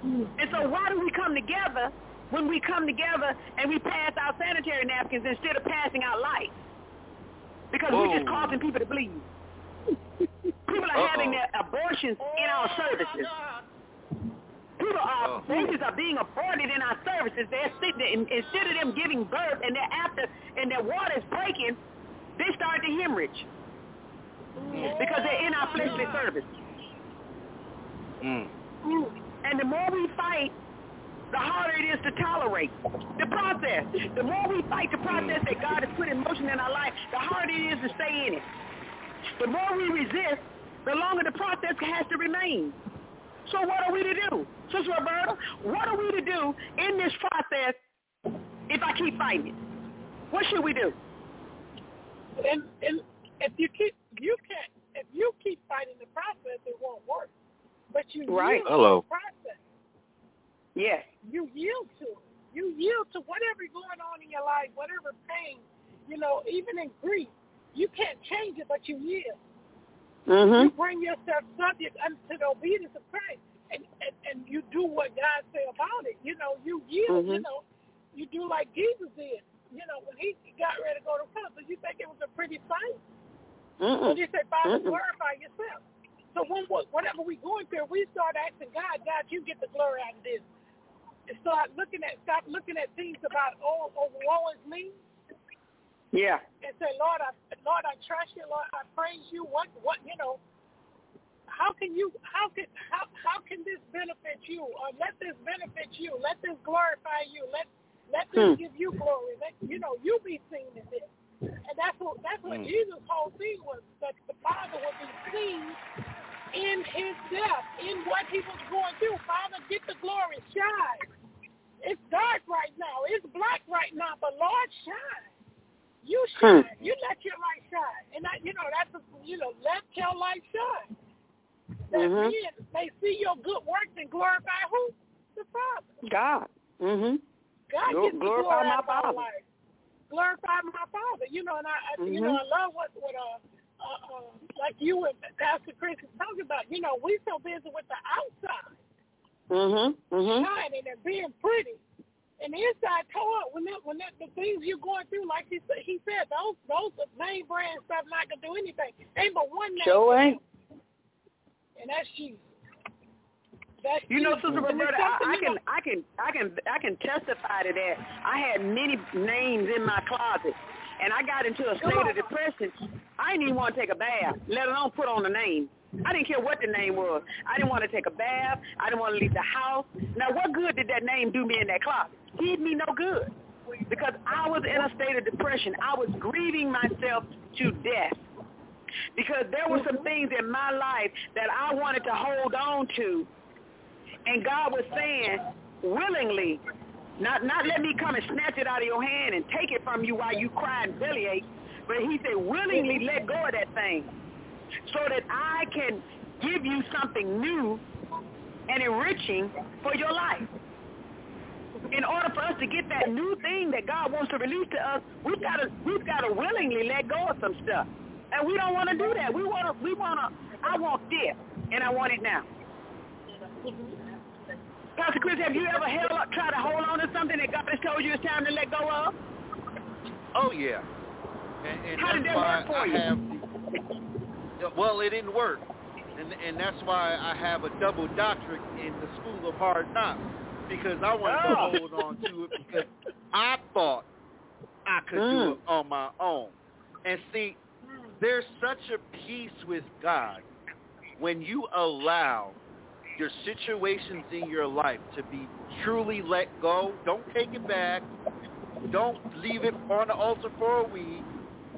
And so why do we come together when we come together and we pass out sanitary napkins instead of passing out lights? Because we're just causing people to bleed. People are Uh-oh. having their abortions in our services. People are babies are being aborted in our services. They're sitting there, instead of them giving birth and they're after and their water's breaking, they start to hemorrhage because they're in our fleshly service. Mm. And the more we fight, the harder it is to tolerate the process. The more we fight the process hmm. that God has put in motion in our life, the harder it is to stay in it. The more we resist, the longer the process has to remain. So what are we to do? Sister Roberta, what are we to do in this process if I keep fighting it? What should we do? And and if you keep you can't if you keep fighting the process, it won't work. But you Right. yield Hello. to the process. Yes. You yield to it. You yield to whatever going on in your life, whatever pain, you know, even in grief. You can't change it, but you yield. You Mm-hmm. bring yourself subject unto the obedience of Christ, and, and and you do what God say about it. You know, you yield. You Mhm. know, you do like Jesus did. You know, when he got ready to go to cross, did you think it was a pretty sight? Mm-mm. So he said, Father, Mm-mm. glorify yourself. So when whatever we're going through, we start asking God, God, you get the glory out of this. Start looking at, stop looking at things about, oh, woe is me, Yeah. and say, Lord, I, Lord, I trust you, Lord, I praise you. What, what, you know, how can you, how can, how, how can this benefit you, or let this benefit you, let this glorify you, let, let this Hmm. give you glory, let, you know, you be seen in this. And that's what, that's what Hmm. Jesus' whole thing was, that the Father would be seen in his death, in what he was going through. Father, get the glory, shine. It's dark right now. It's black right now, but Lord, shine. You Hmm. shine. You let your light shine. And that, you know, that's, a, you know, let your light shine. That Mhm. men may see your good works and glorify who? The Father. God. Mm-hmm. God Glo- gets glorify my out of our Father. life. Glorify my Father. You know, and I, I you Mhm. know, I love what what uh, uh, uh, like you and Pastor Chris is talking about. You know, we so busy with the outside Mm-hmm. Mm-hmm. shining and being pretty, and the inside tore up. When that, when that, the things you're going through, like he said, he said those those name brand stuff not gonna do anything. Ain't but one name, Sure ain't. and that's Jesus. That's You know, Jesus. Sister And Roberta, I, I can, I can, I can, I can testify to that. I had many names in my closet, and I got into a state of depression. I didn't even want to take a bath, let alone put on a name. I didn't care what the name was. I didn't want to take a bath. I didn't want to leave the house. Now, what good did that name do me in that closet? Did me no good because I was in a state of depression. I was grieving myself to death because there were some things in my life that I wanted to hold on to and God was saying, willingly, not not let me come and snatch it out of your hand and take it from you while you cry and bellyache, but he said, willingly let go of that thing so that I can give you something new and enriching for your life. In order for us to get that new thing that God wants to release to us, we've got to we've got to willingly let go of some stuff, and we don't want to do that. We want to we want to. I want this, and I want it now. Pastor Chris, have you ever held up, tried to hold on to something that God has told you it's time to let go of? Oh yeah. And, and How did that work for I you? have. Well, it didn't work, and and that's why I have a double doctorate in the School of Hard Knocks because I wanted Oh. to hold on to it because I thought I could do Mm. it on my own. And see, there's such a peace with God when you allow your situations in your life to be truly let go. Don't take it back. Don't leave it on the altar for a week,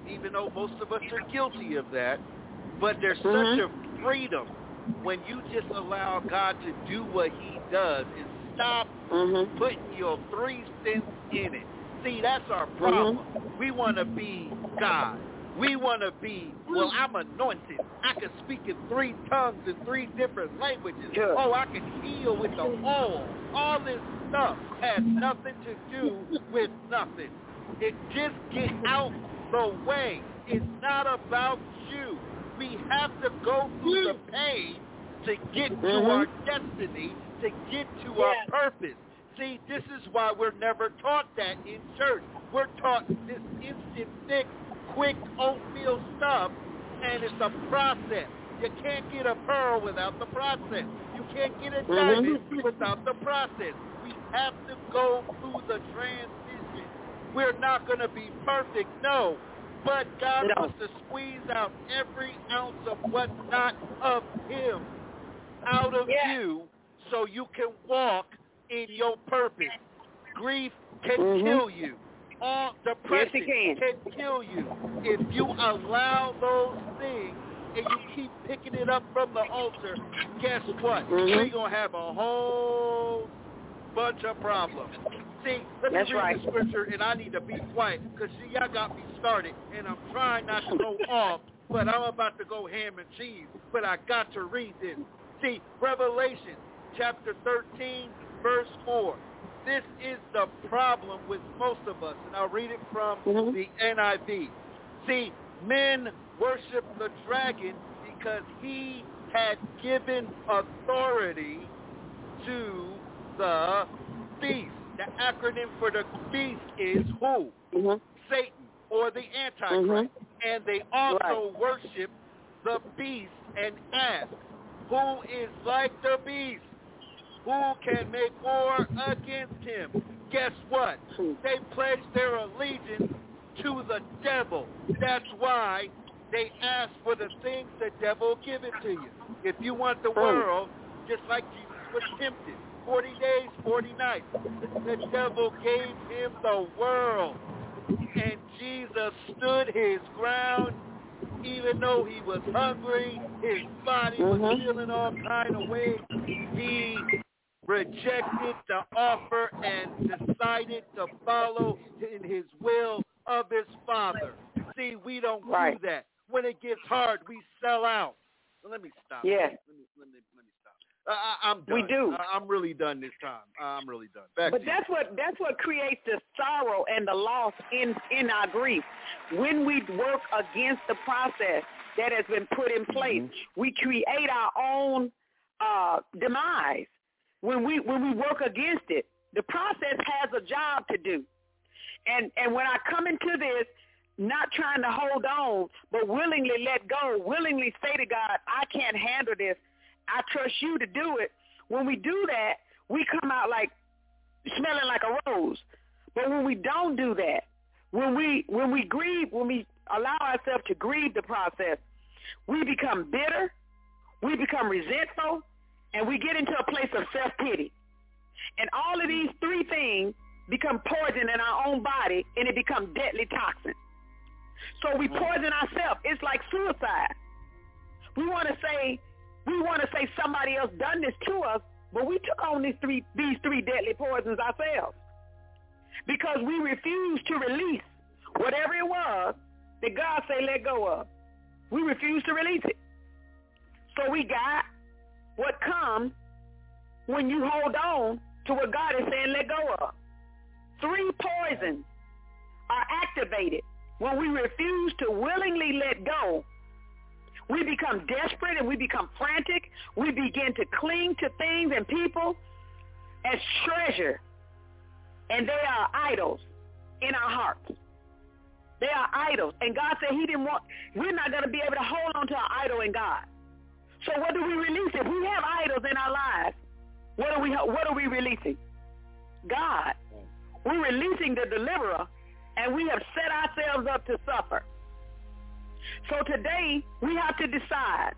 even though most of us are guilty of that. But there's such Mhm. a freedom when you just allow God to do what he does and stop Mm-hmm. putting your three cents in it. See, that's our problem. We want to be God. We want to be, well, I'm anointed. I can speak in three tongues in three different languages. Sure. Oh, I can heal with the oil. All this stuff has nothing to do with nothing. It just get out the way. It's not about you. We have to go through the pain to get to Mhm. our destiny, to get to our purpose. See, this is why we're never taught that in church. We're taught this instant fix, quick oatmeal stuff, and it's a process. You can't get a pearl without the process. You can't get a Mhm. diamond without the process. We have to go through the transition. We're not going to be perfect, no. But God No. wants to squeeze out every ounce of what's not of him out of Yeah. you so you can walk in your purpose. Grief can Mhm. kill you. All depression Yes, it can. kill you. If you allow those things and you keep picking it up from the altar, guess what? Mhm. We're going to have a whole bunch of problems. See, let me That's read right. the scripture, and I need to be quiet because see, y'all got me started, and I'm trying not to go off, but I'm about to go ham and cheese. But I got to read this. See, Revelation chapter 13, verse 4. This is the problem with most of us, and I'll read it from Mhm. the NIV. See, men worship the dragon because he had given authority to the beast. The acronym for the beast is who? Mhm. Satan or the Antichrist. And they also Right. worship the beast and ask, who is like the beast? Who can make war against him? Guess what? They pledge their allegiance to the devil. That's why they ask for the things the devil give it to you. If you want the world, just like Jesus was tempted, 40 days, 40 nights, the devil gave him the world. And Jesus stood his ground even though he was hungry, his body was Mhm. feeling all kind of ways. He rejected the offer and decided to follow in his will of his father. See, we don't Right. do that. When it gets hard, we sell out. Let me stop. Yeah. Let me, let me, let me stop. Uh, I, I'm done. We do. I, I'm really done this time. I'm really done. Back But you. that's what that's what creates the sorrow and the loss in in our grief. When we work against the process that has been put in place, Mm-hmm. we create our own uh, demise. When we when we work against it, the process has a job to do. And and when I come into this, not trying to hold on, but willingly let go, willingly say to God, I can't handle this. I trust you to do it. When we do that, we come out like smelling like a rose. But when we don't do that, when we when we grieve, when we allow ourselves to grieve the process, we become bitter, we become resentful, and we get into a place of self-pity. And all of these three things become poison in our own body, and it becomes deadly toxin. So we mm. poison ourselves. It's like suicide. We want to say, we want to say somebody else done this to us, but we took on these three, these three deadly poisons ourselves because we refused to release whatever it was that God say let go of. We refused to release it. So we got what comes when you hold on to what God is saying let go of. Three poisons are activated when we refuse to willingly let go. We become desperate and we become frantic. We begin to cling to things and people as treasure. And they are idols in our hearts. They are idols. And God said he didn't want, we're not going to be able to hold on to our idol in God. So what do we release? If we have idols in our lives, what are we, what are we releasing? God. We're releasing the deliverer and we have set ourselves up to suffer. So today we have to decide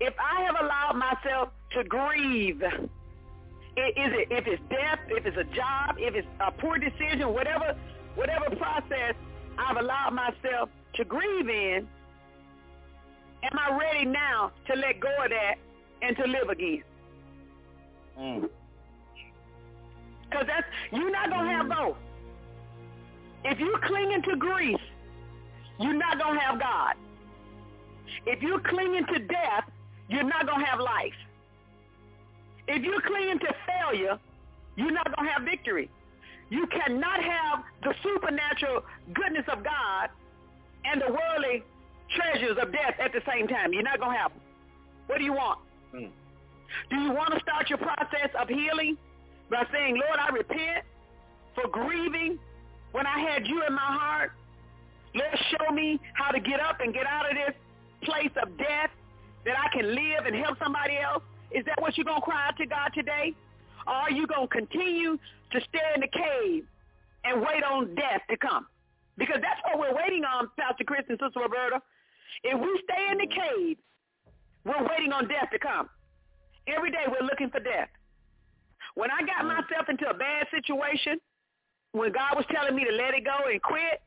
if I have allowed myself to grieve, is it if it's death, if it's a job, if it's a poor decision, whatever whatever process I've allowed myself to grieve in, am I ready now to let go of that and to live again? Mm. Because that's you're not gonna have mm. both. If you're clinging to grief, you're not going to have God. If you're clinging to death, you're not going to have life. If you're clinging to failure, you're not going to have victory. You cannot have the supernatural goodness of God and the worldly treasures of death at the same time. You're not going to have them. What do you want? Mm. Do you want to start your process of healing by saying, Lord, I repent for grieving when I had you in my heart? Lord, show me how to get up and get out of this place of death that I can live and help somebody else. Is that what you're going to cry out to God today? Or are you going to continue to stay in the cave and wait on death to come? Because that's what we're waiting on, Pastor Chris and Sister Roberta. If we stay in the cave, we're waiting on death to come. Every day we're looking for death. When I got mm. myself into a bad situation, when God was telling me to let it go and quit,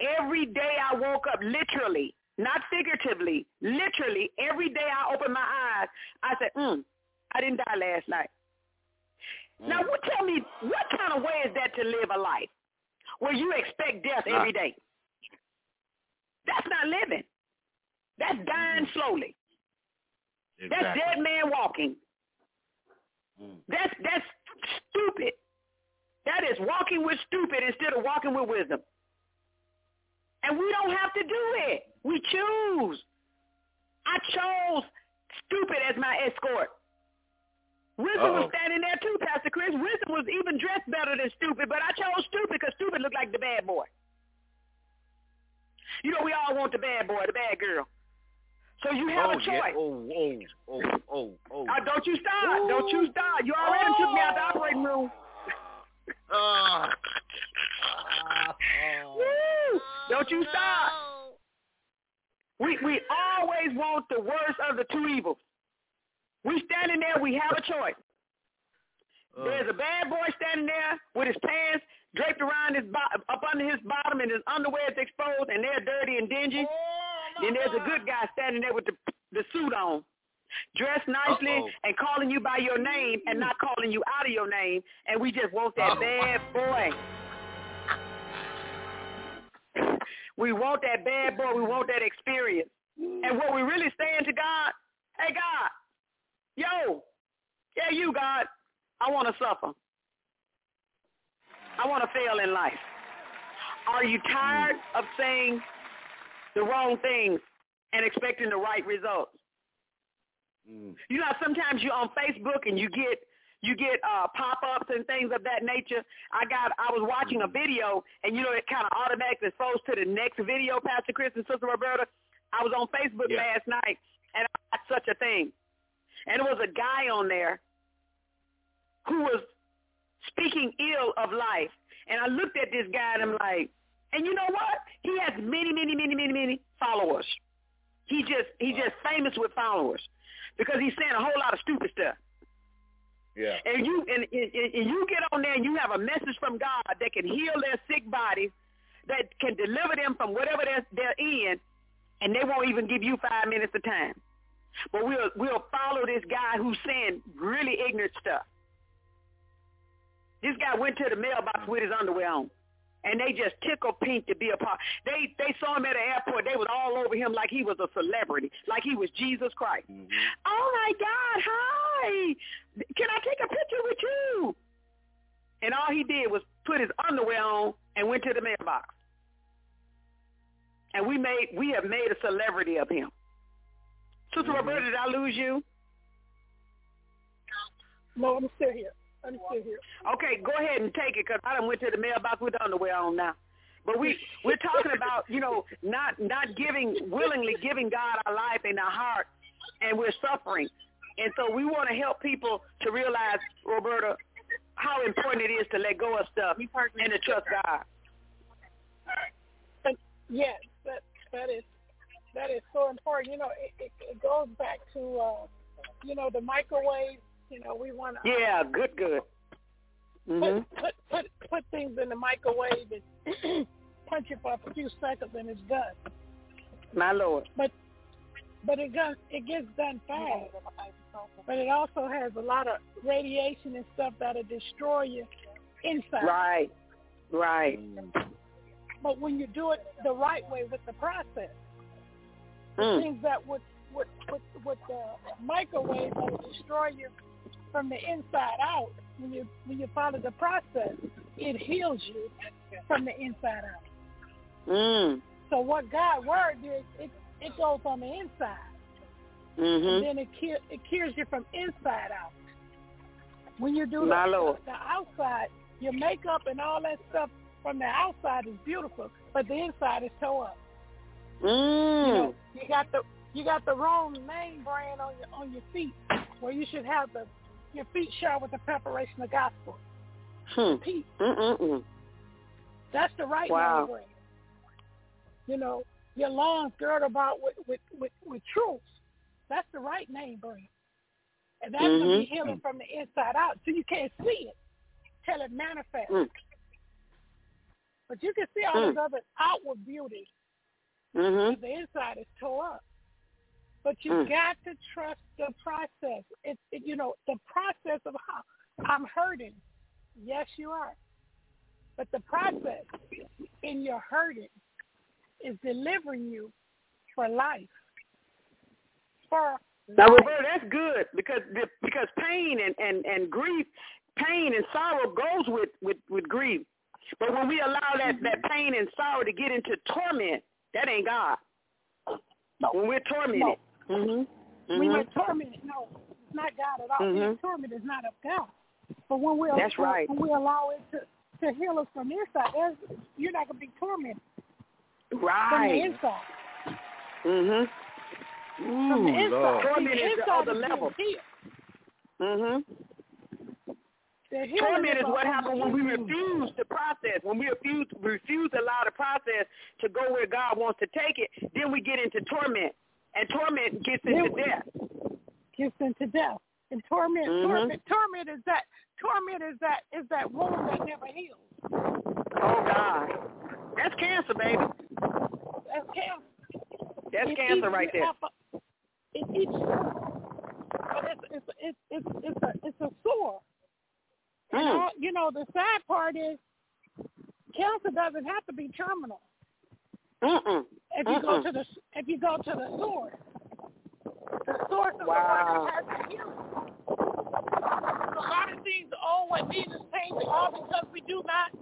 every day I woke up literally, not figuratively, literally, every day I opened my eyes, I said, mm, I didn't die last night. Now, what, tell me, what kind of way is that to live a life where you expect death every day? That's not living. That's dying slowly. That's dead man walking. Mm. That's that's stupid. That is walking with stupid instead of walking with wisdom. And we don't have to do it. We choose. I chose stupid as my escort. Wisdom was Uh-oh. standing there too, Pastor Chris. Wisdom was even dressed better than stupid, but I chose stupid because stupid looked like the bad boy. You know, we all want the bad boy, the bad girl. So you have oh, a choice. Yeah. Oh, oh, oh, oh, oh. Uh, don't you start. Don't you start. You already took me out the operating room. Ah. Woo! Don't you start. We we always want the worst of the two evils. We standing there, we have a choice. Uh. There's a bad boy standing there with his pants draped around his bo- up under his bottom and his underwear is exposed and they're dirty and dingy. then there's a good guy standing there with the the suit on, dressed nicely Uh-oh. and calling you by your name and not calling you out of your name. And we just want that Oh. bad boy. We want that bad boy. We want that experience. And what we really saying to God, hey God, yo, yeah, you God, I want to suffer. I want to fail in life. Are you tired of saying the wrong things and expecting the right results? Mm. You know, sometimes you're on Facebook and you get you get uh, pop-ups and things of that nature. I got I was watching a video and you know it kind of automatically flows to the next video, Pastor Chris and Sister Roberta. I was on Facebook Yeah. last night and I got such a thing, and it was a guy on there who was speaking ill of life, and I looked at this guy and I'm like, and you know what? He has many, many, many, many, many followers. He just he's just famous with followers because he's saying a whole lot of stupid stuff. Yeah. And you and, and, and you get on there and you have a message from God that can heal their sick bodies, that can deliver them from whatever they're, they're in, and they won't even give you five minutes of time. But we'll we'll follow this guy who's saying really ignorant stuff. This guy went to the mailbox with his underwear on. And they just tickle pink to be a part. They they saw him at the airport. They was all over him like he was a celebrity, like he was Jesus Christ. Mm-hmm. Oh my God! Hi, can I take a picture with you? And all he did was put his underwear on and went to the mailbox. And we made we have made a celebrity of him. Sister mm-hmm. Roberta, did I lose you? No, I'm still here. I'm still here. Okay, go ahead and take it because I done went to the mailbox with underwear on now. But we we're talking about you know not not giving willingly giving God our life and our heart, and we're suffering, and so we want to help people to realize, Roberta, how important it is to let go of stuff and to trust God. But yes, that that is that is so important. You know, it, it, it goes back to uh, you know the microwave. You know, we want to Yeah, good, good. hmm put, put put put things in the microwave and punch it for a few seconds and it's done. My Lord. But but it gets it gets done fast. But it also has a lot of radiation and stuff that'll destroy you inside. Right, right. But when you do it the right way with the process, the Mm. things that would would would, would the microwave that will destroy you from the inside out. When you when you follow the process, it heals you from the inside out. Mm. So what God word is, it it goes on the inside. Mhm. and then it cure, it cures you from inside out. When you do My the, Lord. the outside, your makeup and all that stuff from the outside is beautiful, but the inside is tore up. Mm. You know, you got the you got the wrong name brand on your on your feet, where you should have the your feet shod with the preparation of gospel. Hmm. Peace. Mm-mm-mm. That's the right Wow. name brand. You know, your lungs girded about with with with, with truth. That's the right name brand, and that's gonna be Mhm. healing from the inside out. So you can't see it till it manifests. Mm. But you can see all Mm. this other outward beauty Mm-hmm. the inside is tore up. But you Mm. got to trust the process. It's it, you know the process of how I'm hurting. Yes, you are. But the process in your hurting is delivering you for life. For Now, life. Roberta, that's good because because pain and, and, and grief, pain and sorrow goes with, with, with grief. But when we allow that, that pain and sorrow to get into torment, that ain't God. No. When we're tormented. Mhm. When Mhm. we're tormented, no, it's not God at all. Mhm. Torment is not of God. But when we That's when, right. when we allow it to, to heal us from the inside, there's, you're not gonna be tormented Right. from the Right. inside. Mhm. From the inside. Lord. Torment the is the inside other is level. healed. Mhm. Torment is what happens when we refuse to process. When we refuse refuse to allow the process to go where God wants to take it, then we get into torment, and torment gets into death. Gets into death. And torment, Mhm. torment, torment is that torment is that is that wound that never heals. Oh God, that's cancer, baby. That's cancer. That's It cancer right there. up. It eats you. But it's it's it's it's it's a it's a sore. Mm. all, you know the sad part is cancer doesn't have to be terminal. Mm-mm. if you go Mm-mm. to the if you go to the source. The source of Wow. the one that has the healing. A lot of things oh what needs is changing all because we do not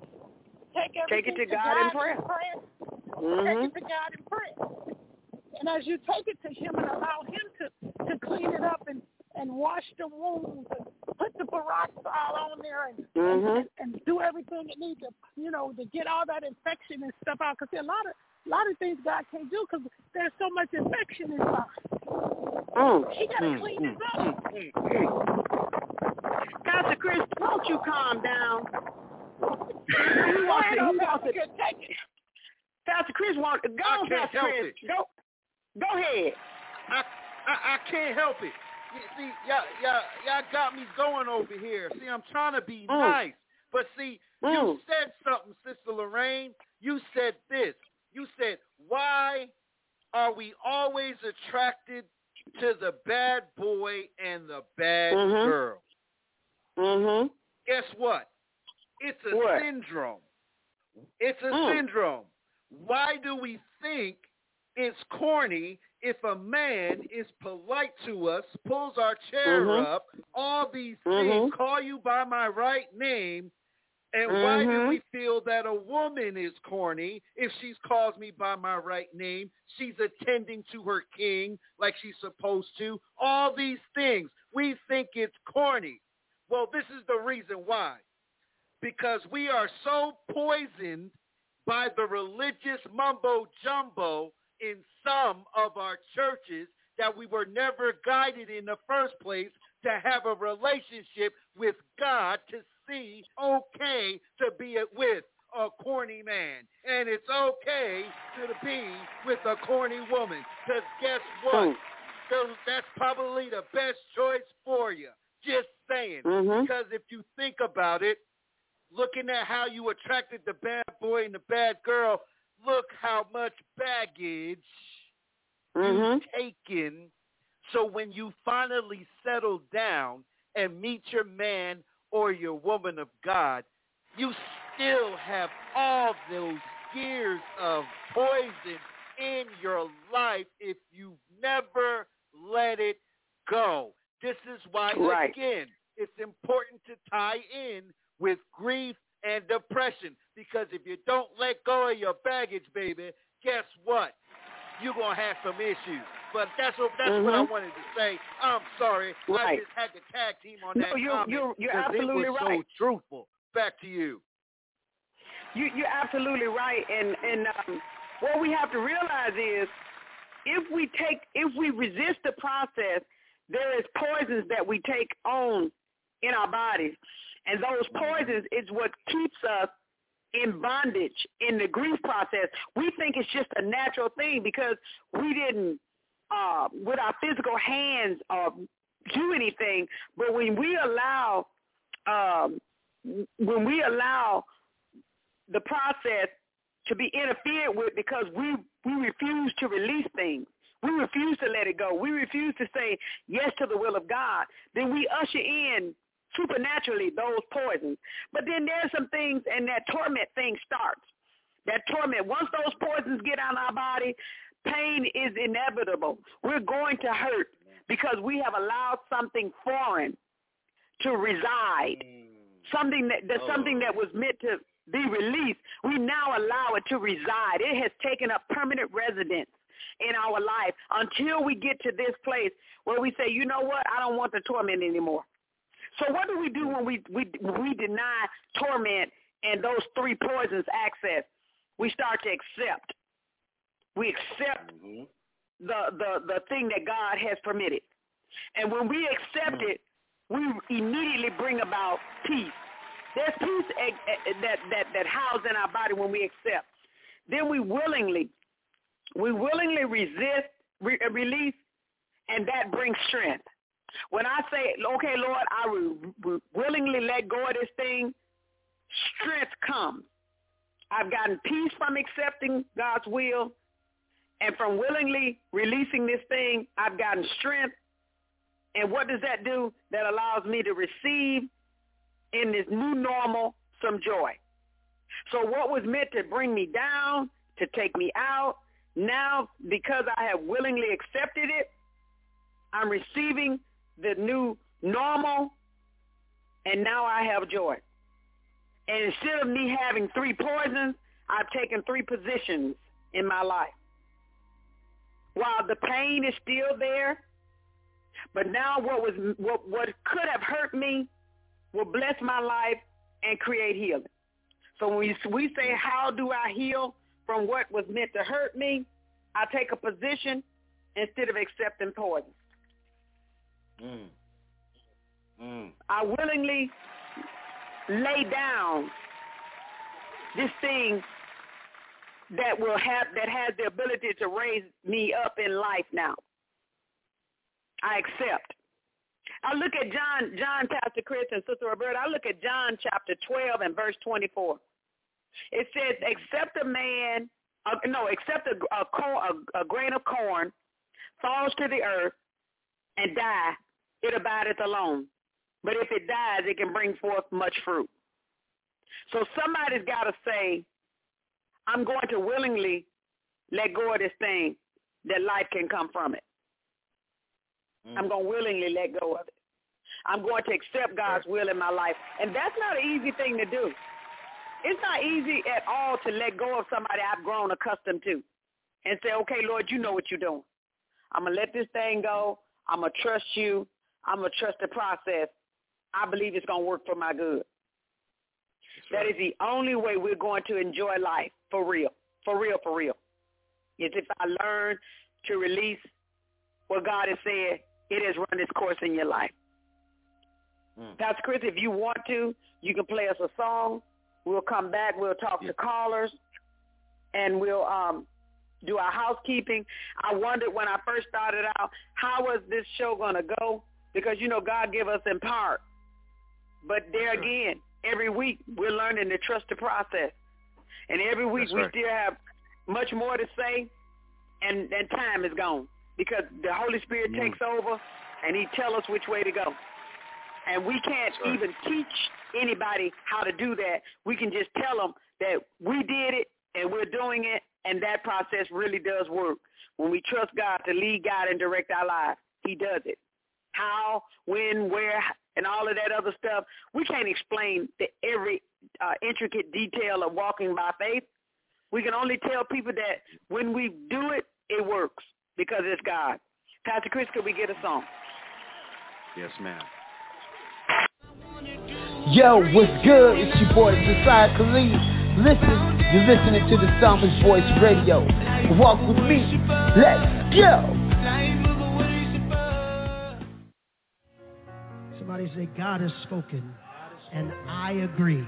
take everything Take it everything to God in prayer. Take Mhm. it to God in prayer. And as you take it to him and allow him to, to clean it up and, and wash the wounds and put the peroxide on there and, Mhm. and, and do everything it needs to, you know, to get all that infection and stuff out. Because a lot of a lot of things God can't do because there's so much infection inside. Mm. He got to Mm, clean mm, this up. mm, mm. Pastor Chris, won't you calm down? He Go wants oh, he wants it. Pastor Chris wants go I on, can't Pastor help Chris. it. Go, go ahead. I, I I can't help it. You See, y'all, y'all, y'all got me going over here. See, I'm trying to be Mm. nice, but see, you Mm. said something, Sister Lorraine. You said this. You said, "Why are we always attracted to the bad boy and the bad Mhm. girl?" Mhm. Guess what? It's a What? syndrome. It's a Mm. syndrome. Why do we think it's corny if a man is polite to us, pulls our chair Mhm. up, all these Mhm. things, call you by my right name, and why do Mhm. we feel that a woman is corny if she calls me by my right name? She's attending to her king like she's supposed to. All these things. We think it's corny. Well, this is the reason why. Because we are so poisoned by the religious mumbo jumbo in some of our churches that we were never guided in the first place to have a relationship with God to see okay to be with a corny man. And it's okay to be with a corny woman. Because guess what? Mm. So that's probably the best choice for you. Just saying. Mhm. Because if you think about it, looking at how you attracted the bad boy and the bad girl, look how much baggage Mhm. you've taken. So when you finally settle down and meet your man or your woman of God, you still have all those years of poison in your life if you never let it go. This is why, Right. again, it's important to tie in with grief and depression because if you don't let go of your baggage, baby, guess what? You're going to have some issues. But that's what that's mm-hmm. what I wanted to say. I'm sorry. Right. I just had to tag team on no, that you're, comment you're, you're absolutely it was right. so truthful. Back to you. You, you're absolutely right, and and um, what we have to realize is, if we take, if we resist the process, there is poisons that we take on in our bodies, and those poisons is what keeps us in bondage in the grief process. We think it's just a natural thing because we didn't, uh, with our physical hands, uh, do anything. But when we allow, um, when we allow the process to be interfered with because we we refuse to release things. We refuse to let it go. We refuse to say yes to the will of God. Then we usher in supernaturally those poisons. But then there's some things and that torment thing starts. That torment, once those poisons get on our body, pain is inevitable. We're going to hurt because we have allowed something foreign to reside. Mm. Something that, that oh. something that was meant to be released, we now allow it to reside. It has taken up permanent residence in our life until we get to this place where we say, you know what, I don't want the torment anymore. So what do we do when we we we deny torment and those three poisons access? We start to accept. We accept mm-hmm. the the the thing that God has permitted, and when we accept Mm-hmm. it, we immediately bring about peace. There's peace that that that housed in our body when we accept. Then we willingly, we willingly resist, re- release, and that brings strength. When I say, okay, Lord, I will re- willingly let go of this thing, strength comes. I've gotten peace from accepting God's will, and from willingly releasing this thing, I've gotten strength. And what does that do? That allows me to receive in this new normal some joy. So what was meant to bring me down, to take me out, now because I have willingly accepted it, I'm receiving the new normal, and now I have joy. And instead of me having three poisons, I've taken three positions in my life. While the pain is still there, but now what was what what could have hurt me will bless my life and create healing. So when we, we say, how do I heal from what was meant to hurt me? I take a position instead of accepting poison. Mm. Mm. I willingly lay down this thing that will have that has the ability to raise me up in life now. I accept. I look at John, John, Pastor Chris, and Sister Roberta. I look at John chapter 12 and verse 24. It says, "Except a man, uh, no, except a, a, corn, a, a grain of corn falls to the earth and die, it abideth alone. But if it dies, it can bring forth much fruit." So somebody's got to say, "I'm going to willingly let go of this thing, that life can come from it." Mm. I'm going to willingly let go of it. I'm going to accept God's will in my life. And that's not an easy thing to do. It's not easy at all to let go of somebody I've grown accustomed to and say, okay, Lord, you know what you're doing. I'm going to let this thing go. I'm going to trust you. I'm going to trust the process. I believe it's going to work for my good. That is the only way we're going to enjoy life for real, for real, for real. Is if I learn to release what God has said it has run its course in your life. Mm. Pastor Chris, if you want to, you can play us a song. We'll come back. We'll talk to callers, and we'll um, do our housekeeping. I wondered when I first started out, how was this show going to go? Because, you know, God give us in part. But there again, every week we're learning to trust the process. And every week That's we right. still have much more to say, and, and time is gone because the Holy Spirit Mm. takes over and he tell us which way to go. And we can't right. even teach anybody how to do that. We can just tell them that we did it and we're doing it and that process really does work. When we trust God to lead, guide, and direct our lives, he does it. How, when, where, and all of that other stuff, we can't explain the every uh, intricate detail of walking by faith. We can only tell people that when we do it, it works. because it's God. Pastor Chris, could we get a song? Yes, ma'am. Yo, what's good? It's your boy Josiah Khalid. Listen, you're listening to the Psalmist Voice Radio. Walk with me. Let's go. Somebody say, God has spoken, and I agree.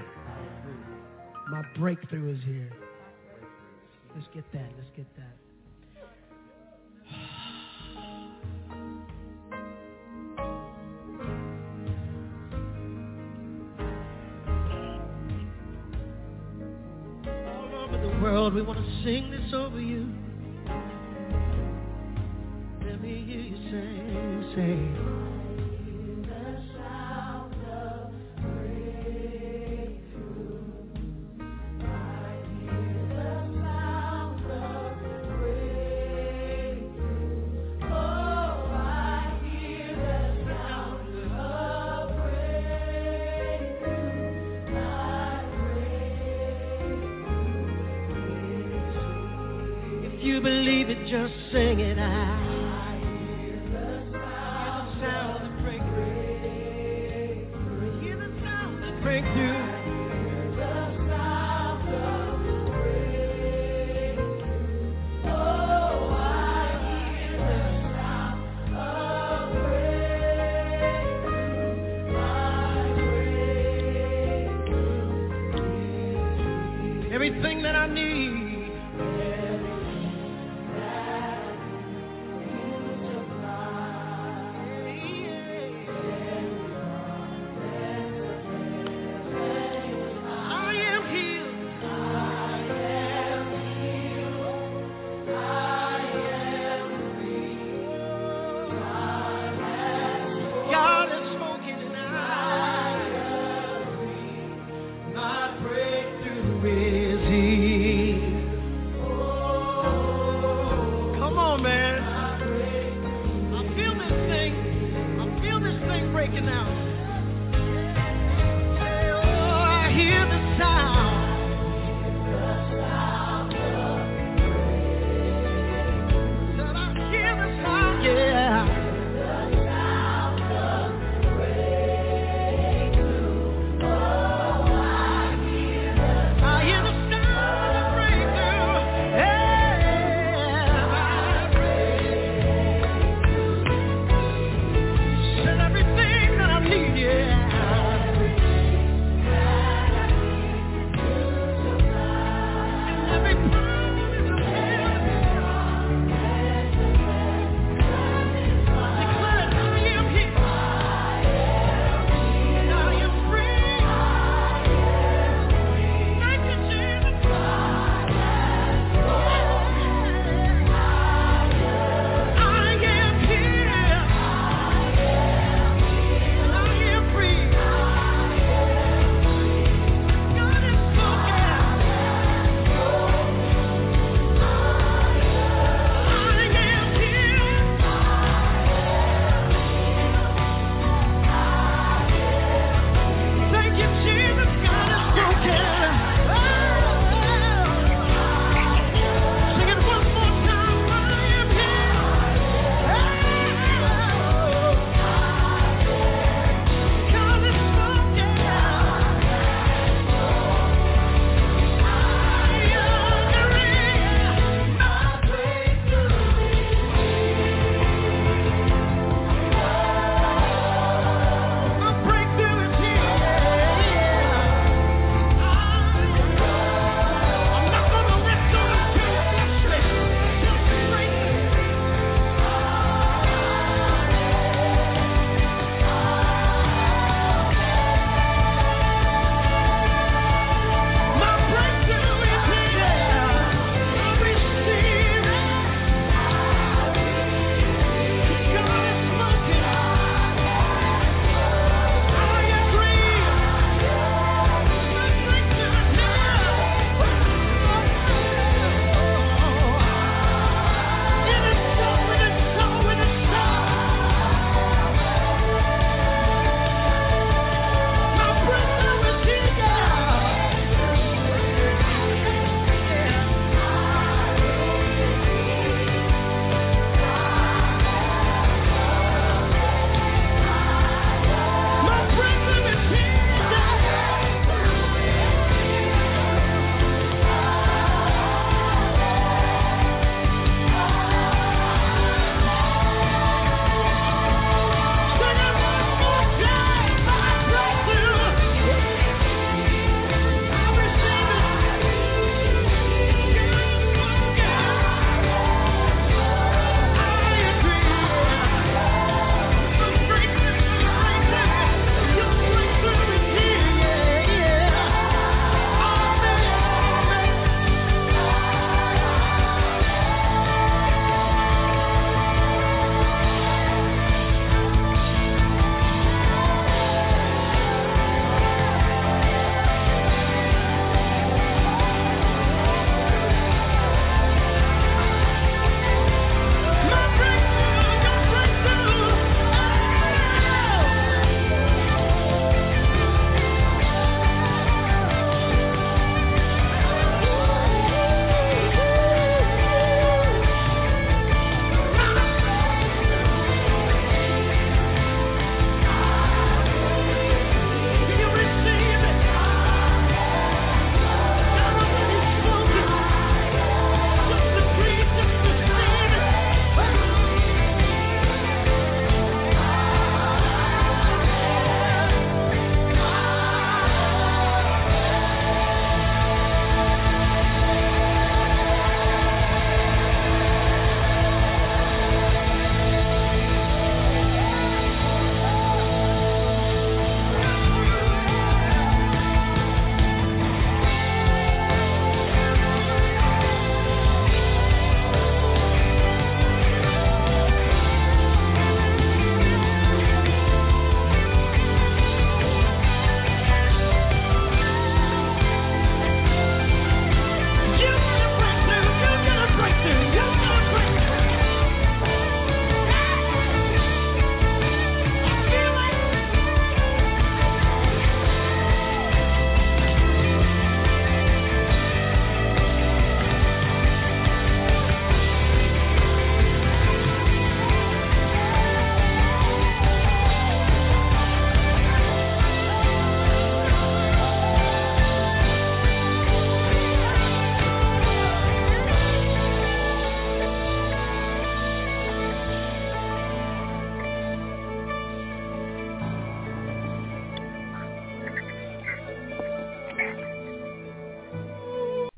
My breakthrough is here. Let's get that. Let's get that. All over the world, we want to sing this over you. Let me hear you say, say. Just sing it out.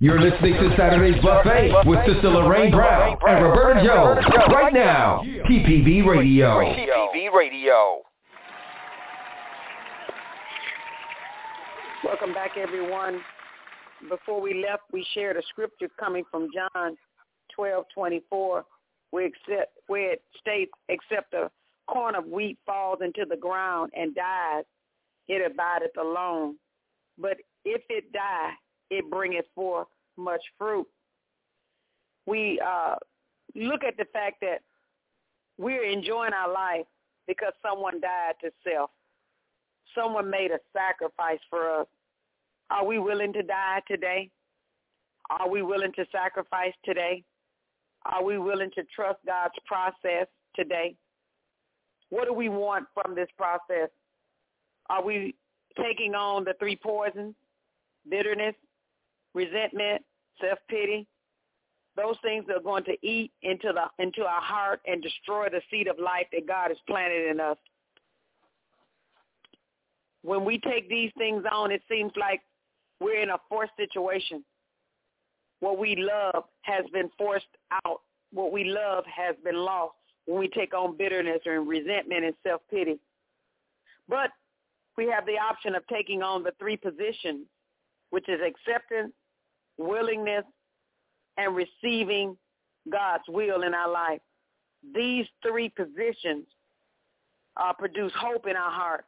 You're listening to Saturday's Buffet with Sister Lorraine Brown and Roberta Jones right now. TPV Radio. TPV Radio. Welcome back, everyone. Before we left, we shared a scripture coming from John 12:24, where, except, where it states, "Except a corn of wheat falls into the ground and dies, it abideth alone. But if it die, it bringeth forth much fruit." We uh, look at the fact that we're enjoying our life because someone died to self. Someone made a sacrifice for us. Are we willing to die today? Are we willing to sacrifice today? Are we willing to trust God's process today? What do we want from this process? Are we taking on the three poisons, bitterness, resentment, self-pity? Those things are going to eat into the into our heart and destroy the seed of life that God has planted in us. When we take these things on, it seems like we're in a forced situation. What we love has been forced out. What we love has been lost when we take on bitterness and resentment and self-pity. But we have the option of taking on the three positions, which is acceptance, willingness, and receiving God's will in our life. These three positions uh, produce hope in our heart,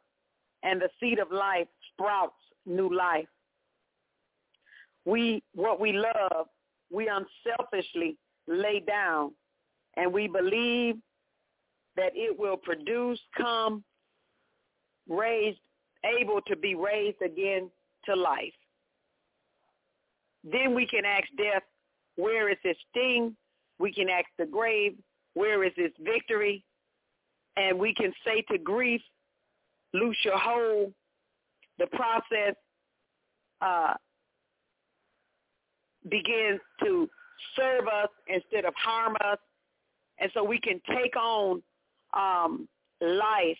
and the seed of life sprouts new life. We, what we love, we unselfishly lay down, and we believe that it will produce, come, raised, able to be raised again to life. Then we can ask death, where is its sting? We can ask the grave, where is its victory? And we can say to grief, loose your hold. The process uh, begins to serve us instead of harm us. And so we can take on um, life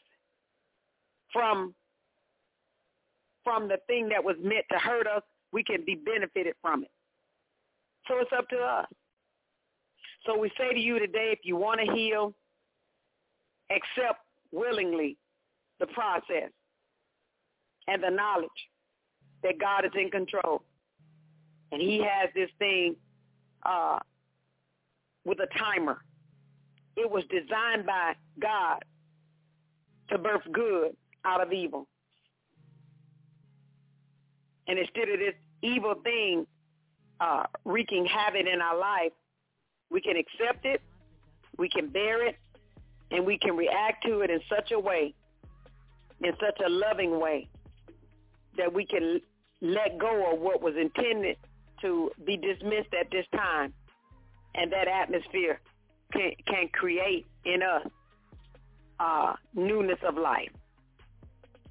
from from the thing that was meant to hurt us. We can be benefited from it. So it's up to us. So we say to you today, if you want to heal, accept willingly the process and the knowledge that God is in control. And he has this thing uh, with a timer. It was designed by God to birth good out of evil. And instead of this evil thing uh, wreaking havoc in our life, we can accept it, we can bear it, and we can react to it in such a way, in such a loving way, that we can let go of what was intended to be dismissed at this time. And that atmosphere can, can create in us uh, newness of life.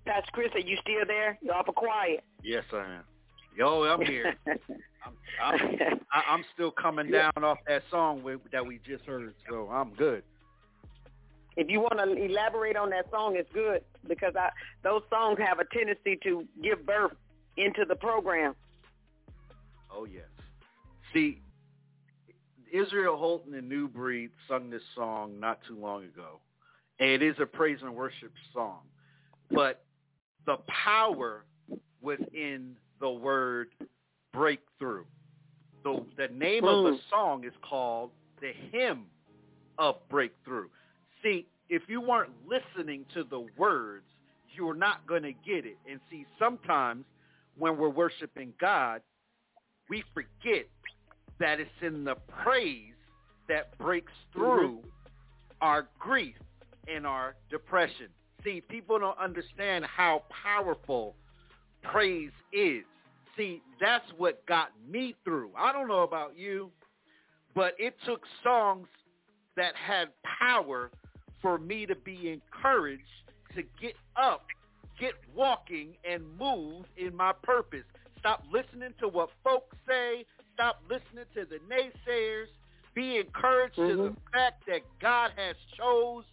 Pastor Chris, are you still there? You're awful quiet. Yes, I am. Yo, I'm here. I'm, I'm, I'm still coming down off that song we, that we just heard, so I'm good. If you want to elaborate on that song, it's good because I, those songs have a tendency to give birth into the program. Oh yes. See, Israel Houghton and New Breed sung this song not too long ago, and it is a praise and worship song. But the power within the word breakthrough. The, the name mm. of the song is called the hymn of breakthrough. See, if you weren't listening to the words, you're not going to get it. And see, sometimes when we're worshiping God, we forget that it's in the praise that breaks through mm-hmm. our grief and our depression. See, people don't understand how powerful praise is. See, that's what got me through. I don't know about you, but it took songs that had power for me to be encouraged to get up, get walking, and move in my purpose. Stop listening to what folks say. Stop listening to the naysayers. Be encouraged mm-hmm. to the mm-hmm. fact that God has chose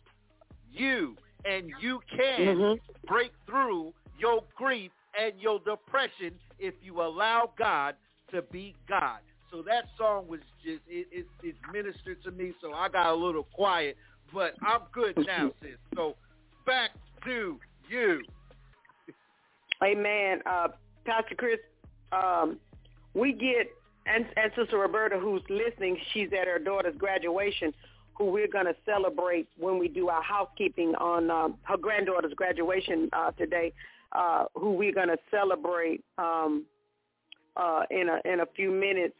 you and you can mm-hmm. break through your grief and your depression if you allow God to be God. So that song was just it, it it ministered to me. So I got a little quiet, but I'm good now, sis. So back to you. Amen. Uh, Pastor Chris, um, we get and, and Sister Roberta, who's listening, she's at her daughter's graduation, who we're going to celebrate when we do our housekeeping on um, her granddaughter's graduation uh, today. Uh, who we're going to celebrate um, uh, in a in a few minutes.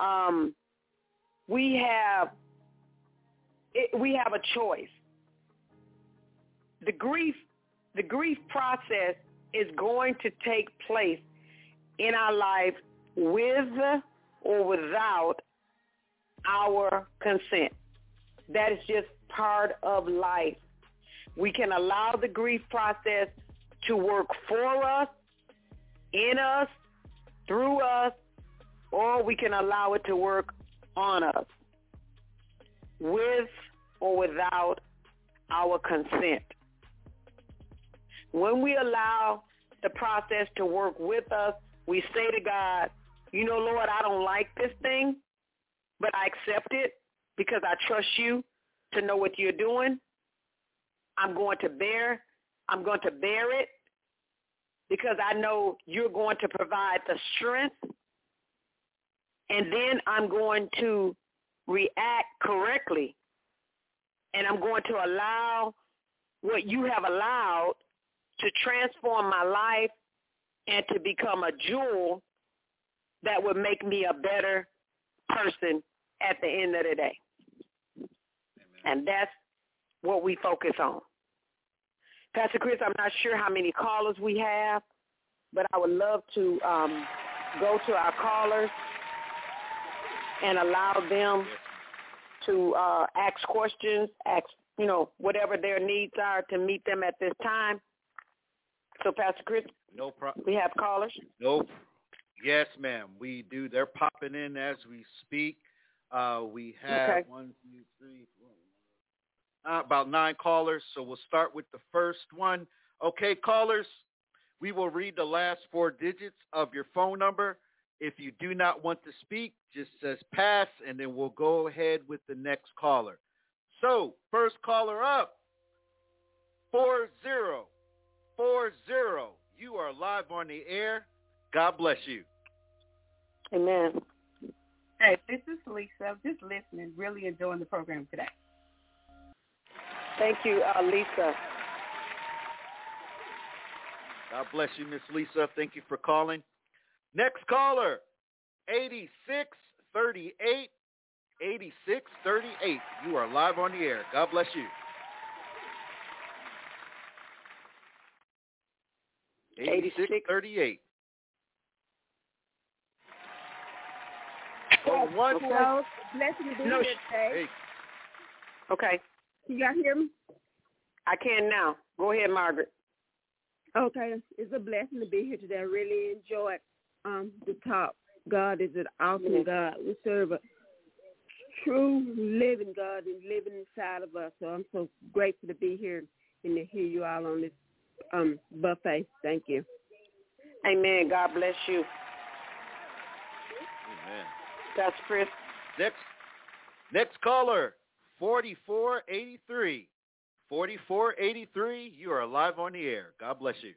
Um, we have it, we have a choice. The grief the grief process is going to take place in our life with or without our consent. That is just part of life. We can allow the grief process to work for us, in us, through us, or we can allow it to work on us with or without our consent. When we allow the process to work with us, we say to God, you know, Lord, I don't like this thing, but I accept it because I trust you to know what you're doing. I'm going to bear, I'm going to bear it because I know you're going to provide the strength. And then I'm going to react correctly. And I'm going to allow what you have allowed to transform my life and to become a jewel that would make me a better person at the end of the day. Amen. And that's what we focus on. Pastor Chris, I'm not sure how many callers we have, but I would love to um, go to our callers and allow them to uh, ask questions, ask, you know, whatever their needs are to meet them at this time. So, Pastor Chris, no problem. We have callers. Nope. Yes, ma'am. We do. They're popping in as we speak. Uh, we have okay. one, two, three, four, uh, about nine callers. So we'll start with the first one. Okay, callers, we will read the last four digits of your phone number. If you do not want to speak, just says pass, and then we'll go ahead with the next caller. So, first caller up, four zero four zero. You are live on the air. God bless you. Amen. Hey, this is Lisa. Just listening, really enjoying the program today. Thank you, uh, Lisa. God bless you, Miss Lisa. Thank you for calling. Next caller, 8638. 8638. You are live on the air. God bless you. 8638. Oh, one. Hello. Blessing to be here today. Hey. Okay. Can y'all hear me? I can now. Go ahead, Margaret. Okay. It's a blessing to be here today. I really enjoyed um, the talk. God is an awesome mm-hmm. God. We serve a true living God and living inside of us. So I'm so grateful to be here and to hear you all on this um, buffet. Thank you. Amen. God bless you. Amen. That's Chris. Next, next caller, 4483. 4483, you are live on the air. God bless you.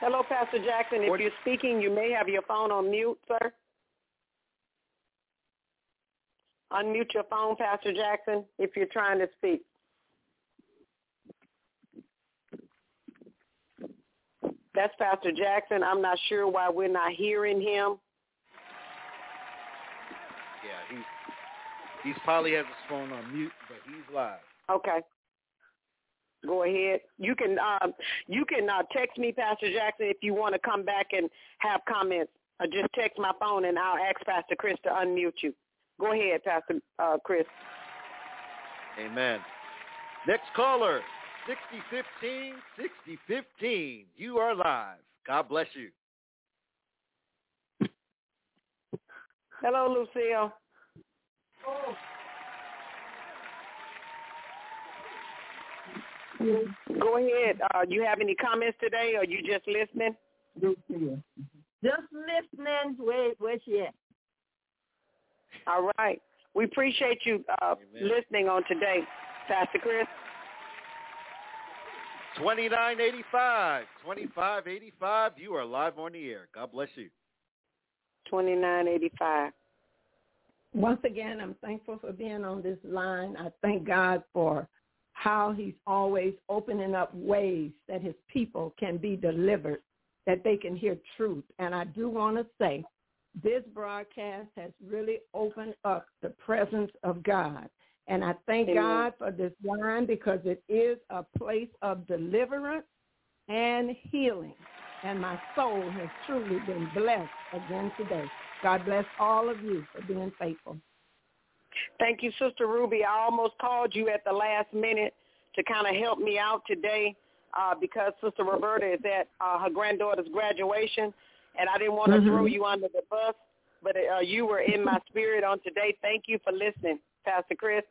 Hello, Pastor Jackson. If you're speaking, you may have your phone on mute, sir. Unmute your phone, Pastor Jackson, if you're trying to speak. That's Pastor Jackson. I'm not sure why we're not hearing him. Yeah, he's he's probably has his phone on mute, but he's live. Okay. Go ahead. You can um, you can uh, text me, Pastor Jackson, if you want to come back and have comments. Or just text my phone and I'll ask Pastor Chris to unmute you. Go ahead, Pastor uh, Chris. Amen. Next caller, 6015, 6015. You are live. God bless you. Hello, Lucille. Oh. Go ahead. Uh, you have any comments today, or you just listening? Lucille. Just listening. Where, where's she at? All right. We appreciate you uh, listening on today, Pastor Chris. 2985, 2585. You are live on the air. God bless you. 2985. Once again, I'm thankful for being on this line. I thank God for how he's always opening up ways that his people can be delivered, that they can hear truth. And I do want to say this broadcast has really opened up the presence of God. And I thank Amen. God for this line because it is a place of deliverance and healing. And my soul has truly been blessed again today. God bless all of you for being faithful. Thank you, Sister Ruby. I almost called you at the last minute to kind of help me out today uh, because Sister Roberta is at uh, her granddaughter's graduation, and I didn't want to Mhm. throw you under the bus, but uh, you were in my spirit on today. Thank you for listening, Pastor Chris.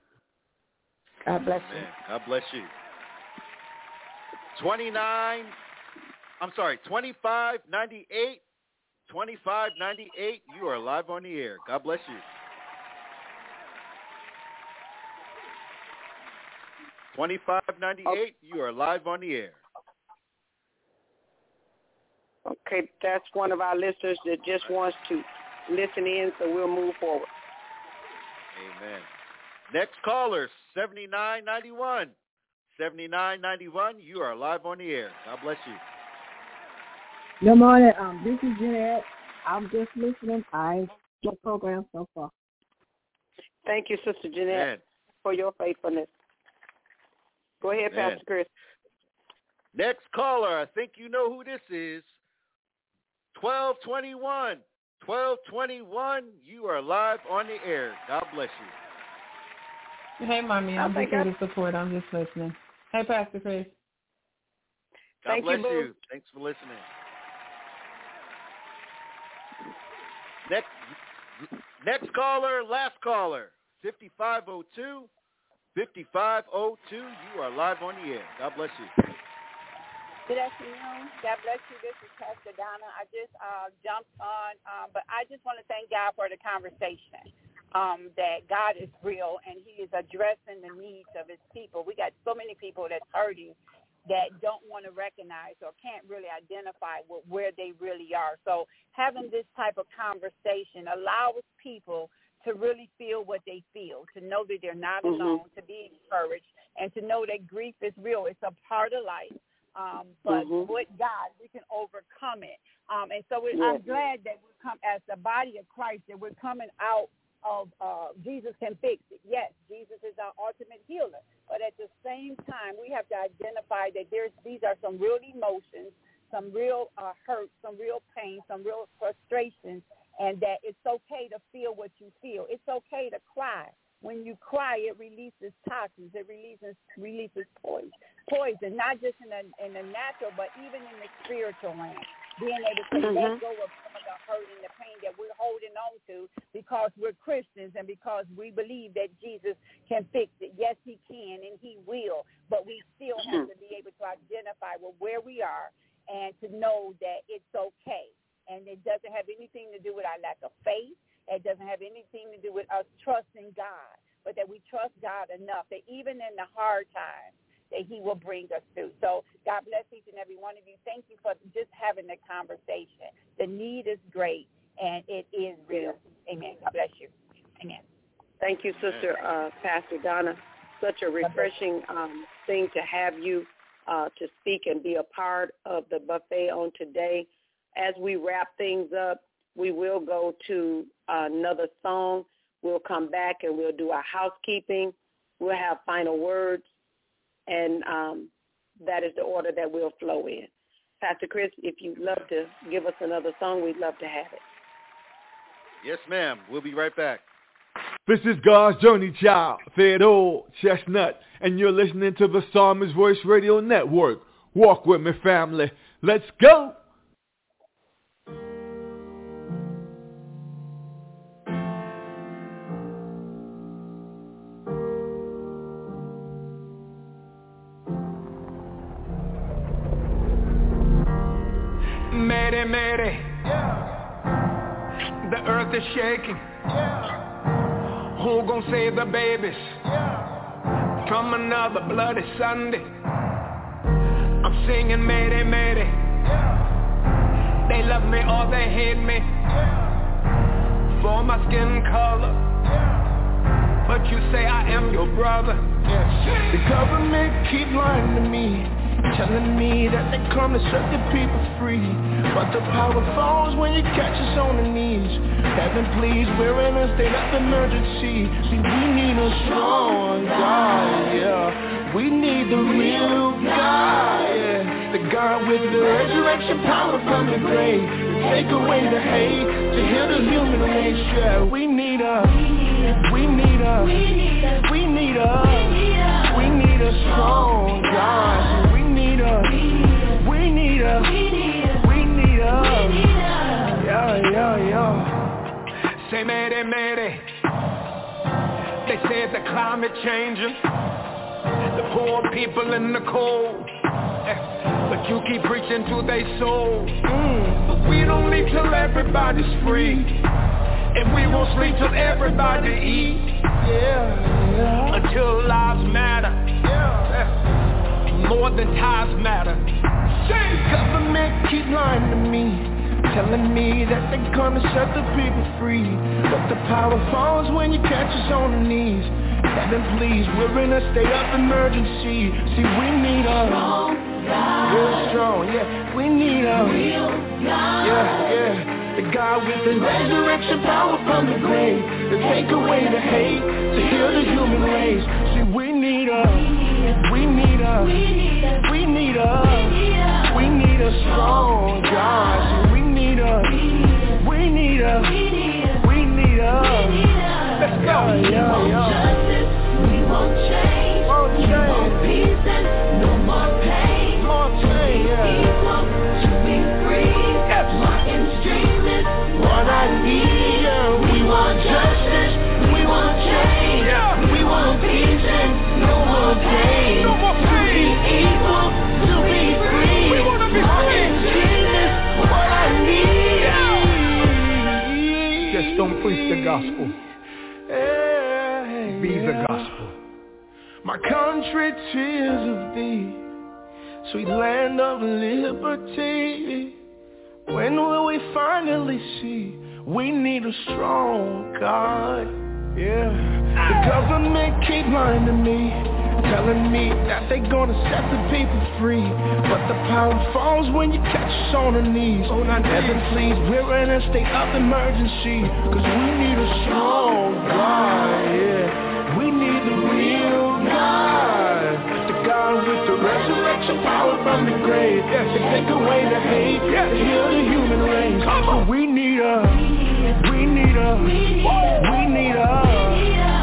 God bless you. God bless you. 29, I'm sorry, 2598, 2598. You are live on the air. God bless you. 2598, you are live on the air. Okay, that's one of our listeners that just wants to listen in, so we'll move forward. Amen. Next caller, 7991. 7991, you are live on the air. God bless you. Good morning. Um, this is Jeanette. I'm just listening. I your program so far. Thank you, Sister Jeanette, Amen. for your faithfulness. Go ahead, Amen. Pastor Chris. Next caller, I think you know who this is. 1221. 1221, you are live on the air. God bless you. Hey, mommy, I'm I just think here to support. I'm just listening. Hey, Pastor Chris. God Thank bless boo. you. Thanks for listening. Next next caller, last caller, 5502. 5502, you are live on the air. God bless you. Good afternoon. God bless you. This is Pastor Donna. I just uh, jumped on, um, but I just want to thank God for the conversation. Um, that God is real and He is addressing the needs of His people. We got so many people that's hurting that don't want to recognize or can't really identify with where they really are. So having this type of conversation allows people to really feel what they feel, to know that they're not Mhm. alone, to be encouraged, and to know that grief is real. It's a part of life. Um, but Mhm. with God, we can overcome it. Um, and so we, Yeah. I'm glad that we're come as the body of Christ, that we're coming out of uh, Jesus can fix it. Yes, Jesus is our ultimate healer. But at the same time, we have to identify that there's these are some real emotions, some real uh, hurt, some real pain, some real frustrations, and that it's okay to feel what you feel. It's okay to cry. When you cry, it releases toxins. It releases releases poison, poison, not just in the in the natural, but even in the spiritual realm. Being able to Mhm. let go of some of the hurt and the pain that we're holding on to because we're Christians and because we believe that Jesus can fix it. Yes, He can and He will, but we still have to be able to identify with where we are and to know that it's okay. And it doesn't have anything to do with our lack of faith. It doesn't have anything to do with us trusting God, but that we trust God enough that even in the hard times, that he will bring us through. So God bless each and every one of you. Thank you for just having the conversation. The need is great, and it is real. Amen. God bless you. Amen. Thank you, Sister uh, Pastor Donna. Such a refreshing um, thing to have you uh, to speak and be a part of the buffet on today. As we wrap things up, we will go to another song. We'll come back and we'll do our housekeeping. We'll have final words, and um, that is the order that we'll flow in. Pastor Chris, if you'd love to give us another song, we'd love to have it. Yes, ma'am. We'll be right back. This is God's Journey Child, Fed Old Chestnut, and you're listening to the Psalmist Voice Radio Network. Walk with me, family. Let's go! Is shaking. Yeah. Who gon' save the babies? Yeah. From another bloody Sunday. I'm singing Mayday, Mayday. Yeah. They love me or they hate me. For my skin color. But you say I am your brother. Yeah. The government keep lying to me. Telling me that they come to set the people free. But the power falls when you catch us on the knees. Heaven please, we're in a state of emergency. See, we need a strong God, yeah. We need the real God, yeah. The God with the resurrection power from the grave To take away the hate, to heal the human race, yeah. We need a, we need a, we need a, we need a strong God a, we need a, we need a, yeah, yeah, yeah. Say mayday, mayday. They said the climate changing, the poor people in the cold. But you keep preaching to their soul. Mm. But we don't leave till everybody's free. And we won't sleep till everybody eat. Yeah. Until lives matter. Yeah more than ties matter. Say government keep lying to me, telling me that they're gonna set the people free. But the power falls when you catch us on the knees. Heaven please, we're in a state of emergency. See, we need a strong God. Real strong, yeah. We need a real God. Yeah, yeah. The God with the resurrection power from the grave To take away the hate, to heal the human race See, we need a, we need a, we need a, we need a strong God. We need a, we need a, we need a Let's go, yeah, yeah. We won't change, we want peace and no more pain. More pain, People to be free, Martin Street what I need. We want justice, we want change, we want peace and no more pain. No more pain. To be equal, to be free. We wanna be free. Jesus, what I need. Just don't preach the gospel. Hey, Be the gospel. My country, tears of thee, sweet land of liberty. When will we finally see we need a strong God? Yeah, the government keep lying to me, telling me that they gonna set the people free. But the power falls when you catch us on the knees. oh, our Heaven please, we're in a state of emergency, cause we need a strong God. Yeah, we need the real God. The God with the resurrection power from the grave. Yes, to take away the hate, yes. to heal the human race. Come on. We need a, we need a, we need a,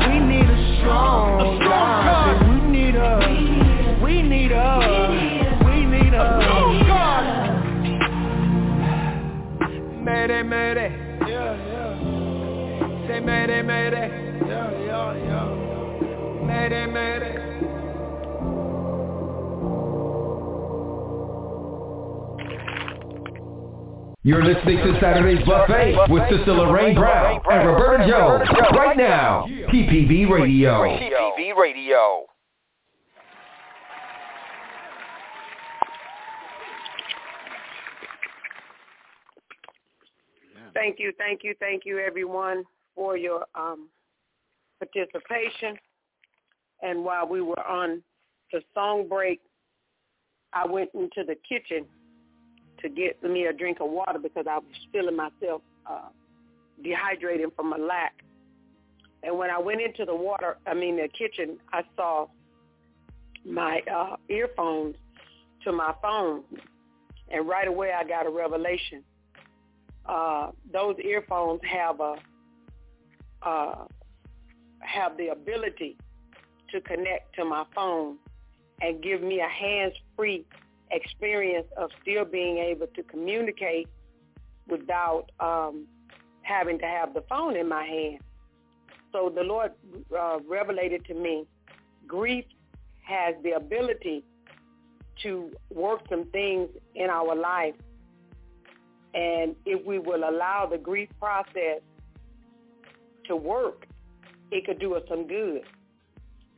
we need a strong God. We need a, we need a, we need a strong God. Mayday, mayday. Yeah, yeah. Say mayday, mayday. Yeah, yeah, yeah. Mayday, mayday. You're listening to Saturday's Buffet with Sister Lorraine Brown and Roberta Jones right now. TPV Radio. TPV Radio. Thank you, thank you, thank you, everyone, for your um, participation. And while we were on the song break, I went into the kitchen to get me a drink of water because I was feeling myself uh, dehydrating from a lack. And when I went into the water, I mean the kitchen, I saw my uh, earphones to my phone, and right away I got a revelation. Uh, those earphones have a uh, have the ability to connect to my phone and give me a hands-free experience of still being able to communicate without um, having to have the phone in my hand. So the Lord uh, revelated to me, grief has the ability to work some things in our life And if we will allow the grief process to work, it could do us some good.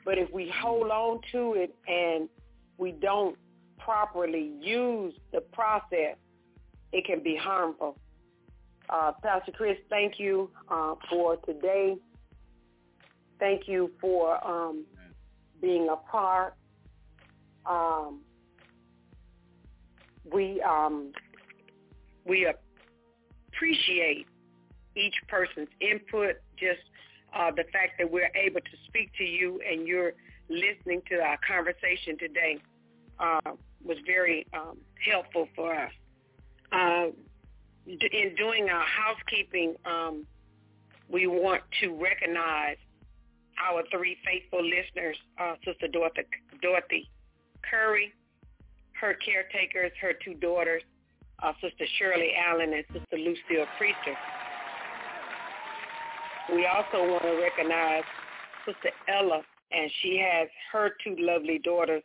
But if we hold on to it and we don't properly use the process, it can be harmful. Uh, Pastor Chris, thank you uh, for today. Thank you for um, being a part. Um, we um, we appreciate each person's input. Just uh, the fact that we're able to speak to you and you're listening to our conversation today uh, was very um, helpful for us. Uh, in doing our housekeeping, um, we want to recognize our three faithful listeners, uh, Sister Dorothy, Dorothy Curry, her caretakers, her two daughters, uh, Sister Shirley Allen and Sister Lucille Priester. We also want to recognize Sister Ella, and she has her two lovely daughters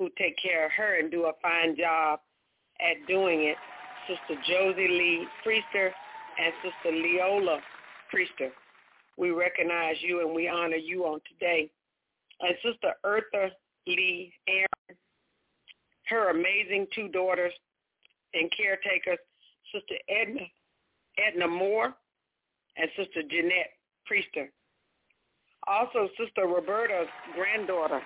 who take care of her and do a fine job at doing it. Sister Josie Lee Priester and Sister Leola Priester. We recognize you and we honor you on today. And Sister Eartha Lee Aaron, her amazing two daughters and caretakers, Sister Edna, Edna Moore and Sister Jeanette Priester. Also, Sister Roberta's granddaughter.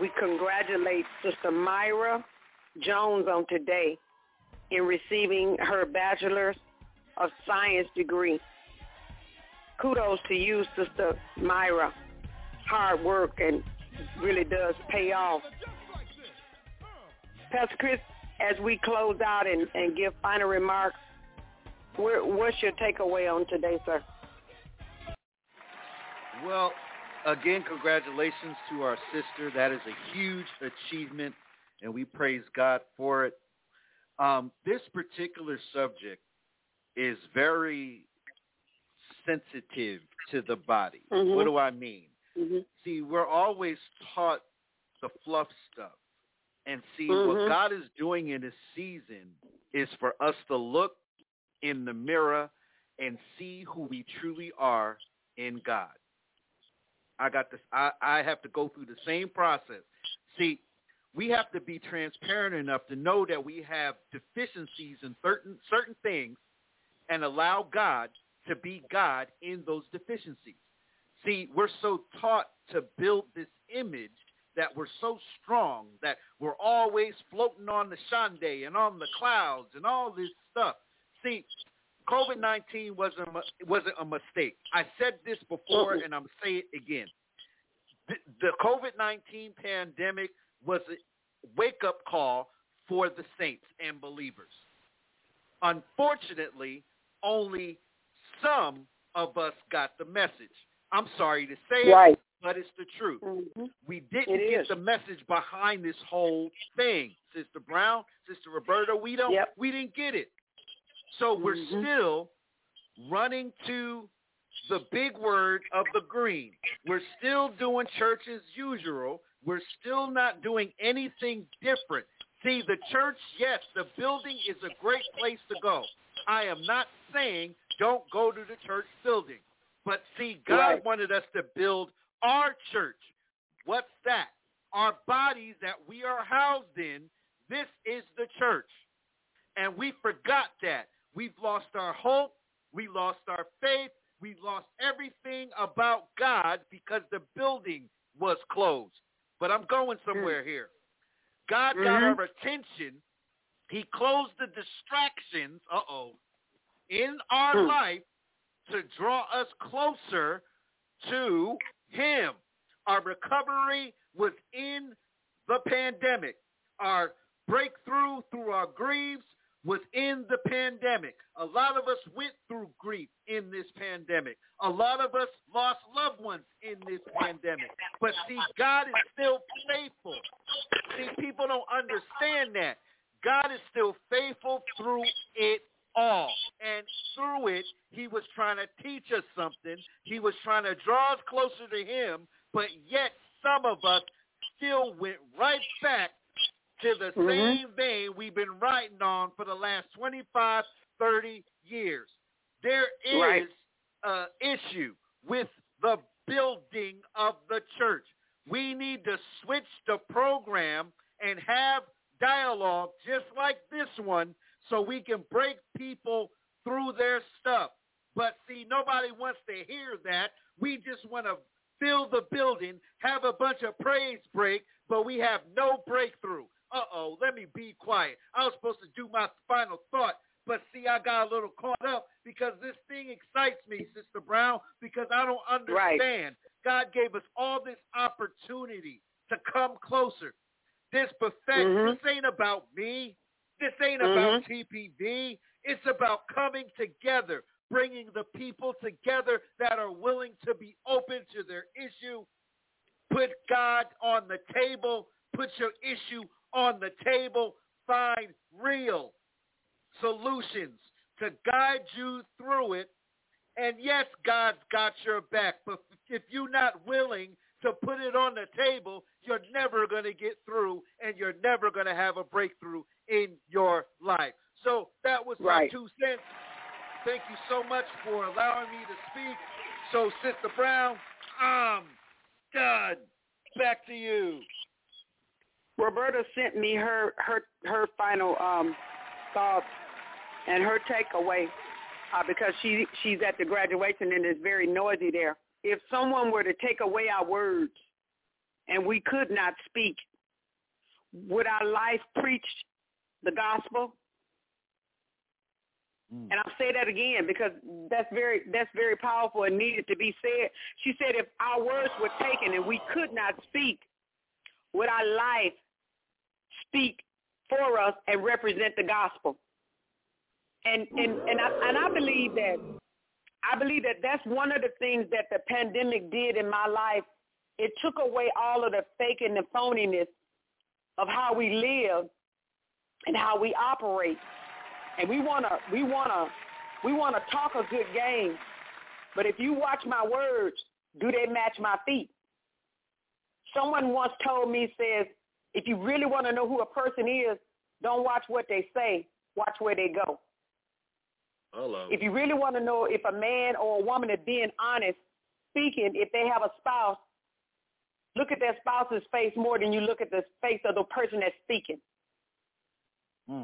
We congratulate Sister Myra Jones on today in receiving her Bachelor's of Science degree. Kudos to you, Sister Myra. Hard work and really does pay off. Pastor Chris, as we close out and, and give final remarks, where, what's your takeaway on today, sir? Well, again, congratulations to our sister. That is a huge achievement, and we praise God for it. Um, this particular subject is very sensitive to the body. Mm-hmm. What do I mean? Mm-hmm. See, we're always taught the fluff stuff. And see, what Mhm. God is doing in this season is for us to look in the mirror and see who we truly are in God. I got this. I, I have to go through the same process. See, we have to be transparent enough to know that we have deficiencies in certain certain things and allow God to be God in those deficiencies. See, we're so taught to build this image that we're so strong that we're always floating on the shande and on the clouds and all this stuff. See, COVID-19 wasn't a, wasn't a mistake. I said this before mm-hmm. and I'm saying it again. The, the COVID-19 pandemic was a wake-up call for the saints and believers. Unfortunately, only some of us got the message. I'm sorry to say Right. it, but it's the truth. Mm-hmm. We didn't It get is. the message behind this whole thing. Sister Brown, Sister Roberta, we don't Yep. we didn't get it. So we're Mhm. still running to the big word of the green. We're still doing church as usual. We're still not doing anything different. See, the church, yes, the building is a great place to go. I am not saying don't go to the church building. But see, God Right. wanted us to build our church. What's that? Our bodies that we are housed in. This is the church. And we forgot that. We've lost our hope. We lost our faith. We lost everything about God because the building was closed. But I'm going somewhere here. God got Mhm. our attention. He closed the distractions, uh-oh, in our Hmm. life to draw us closer to him. Our recovery was in the pandemic. Our breakthrough through our griefs was in the pandemic. A lot of us went through grief in this pandemic. A lot of us lost loved ones in this pandemic. But see, God is still faithful. See, people don't understand that. God is still faithful through it all. And through it, he was trying to teach us something. He was trying to draw us closer to him, but yet some of us still went right back to the Mhm. same vein we've been writing on for the last 25, 30 years. There is Right. an issue with the building of the church. We need to switch the program and have dialogue just like this one so we can break people through their stuff. But see, nobody wants to hear that. We just want to fill the building, have a bunch of praise break, but we have no breakthrough. Uh-oh, let me be quiet. I was supposed to do my final thought, but see, I got a little caught up because this thing excites me, Sister Brown, because I don't understand. God gave us all this opportunity to come closer. This perfect, Mhm. this ain't about me. This ain't Mhm. about TPV. It's about coming together, bringing the people together that are willing to be open to their issue. Put God on the table. Put your issue on the table. Find real solutions to guide you through it. And yes, God's got your back. But if you're not willing to put it on the table, you're never going to get through and you're never going to have a breakthrough in your life. So that was my two cents. Thank you so much for allowing me to speak. So, Sister Brown, I'm done. Back to you. Roberta sent me her her her final um thoughts and her takeaway uh, because she she's at the graduation and it's very noisy there. If someone were to take away our words and we could not speak, would our life preach the gospel? And I'll say that again because that's very that's very powerful and needed to be said. She said if our words were taken and we could not speak, would our life speak for us and represent the gospel? And and and I and I believe that I believe that that's one of the things that the pandemic did in my life. It took away all of the fake and the phoniness of how we live and how we operate. And we wanna we wanna we wanna talk a good game. But if you watch my words, do they match my feet? Someone once told me says, if you really want to know who a person is, don't watch what they say, watch where they go. Hello. If you really want to know if a man or a woman is being honest, speaking, if they have a spouse, look at their spouse's face more than you look at the face of the person that's speaking.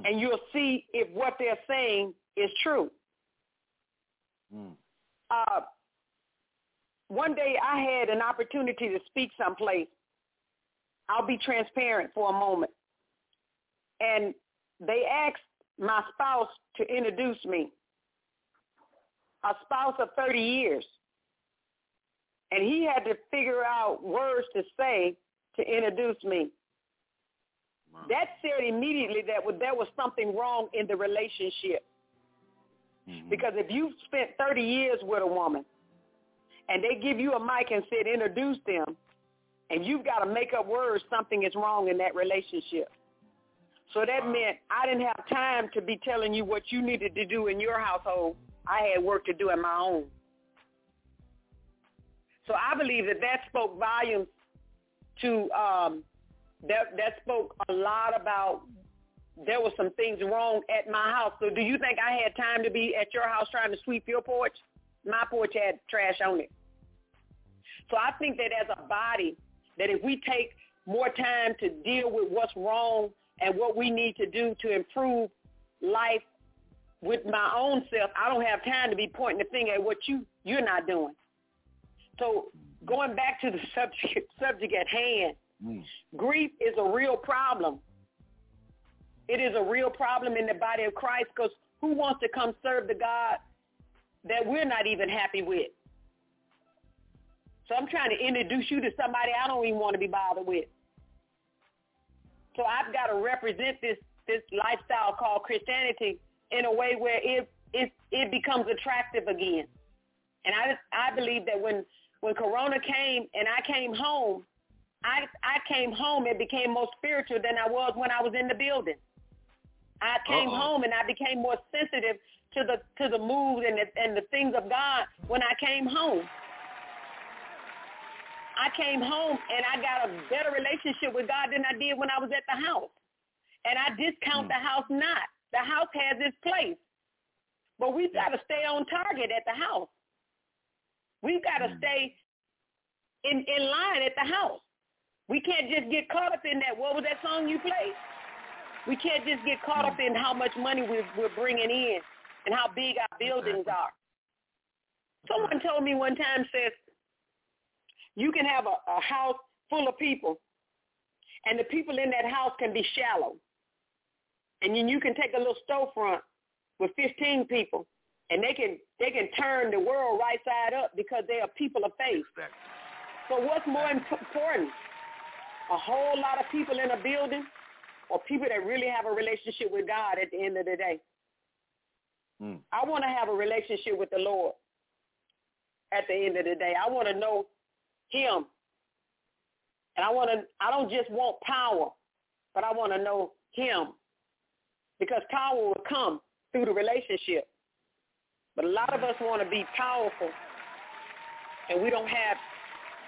And you'll see if what they're saying is true. Uh, one day I had an opportunity to speak someplace. I'll be transparent for a moment. And they asked my spouse to introduce me, a spouse of 30 years. And he had to figure out words to say to introduce me. That said immediately that there was something wrong in the relationship. Mm-hmm. Because if you've spent 30 years with a woman and they give you a mic and said introduce them, and you've got to make up words, something is wrong in that relationship. So that meant I didn't have time to be telling you what you needed to do in your household. I had work to do in my own. So I believe that that spoke volumes to um, that that spoke a lot about there were some things wrong at my house. So do you think I had time to be at your house trying to sweep your porch? My porch had trash on it. So I think that as a body, that if we take more time to deal with what's wrong and what we need to do to improve life with my own self, I don't have time to be pointing the finger at what you you're not doing. So going back to the subject subject at hand, mm. grief is a real problem. It is a real problem in the body of Christ because who wants to come serve the God that we're not even happy with? So I'm trying to introduce you to somebody I don't even want to be bothered with. So I've got to represent this this lifestyle called Christianity in a way where it it it becomes attractive again. And I I believe that when when Corona came and I came home, I I came home and became more spiritual than I was when I was in the building. I came Uh-oh. home and I became more sensitive to the to the moves and the, and the things of God when I came home. I came home and I got a better relationship with God than I did when I was at the house. And I discount mm. the house not. The house has its place. But we've got to stay on target at the house. We've got to mm. stay in, in line at the house. We can't just get caught up in that. What was that song you played? We can't just get caught up mm. in how much money we're, we're bringing in and how big our buildings are. Someone told me one time, says, you can have a, a house full of people, and the people in that house can be shallow. And then you can take a little storefront with 15 people, and they can they can turn the world right side up because they are people of faith. So what's more important? A whole lot of people in a building or people that really have a relationship with God at the end of the day? Mm. I want to have a relationship with the Lord at the end of the day. I want to know him. And I want to I don't just want power, but I want to know him. Because power will come through the relationship. But a lot of us want to be powerful and we don't have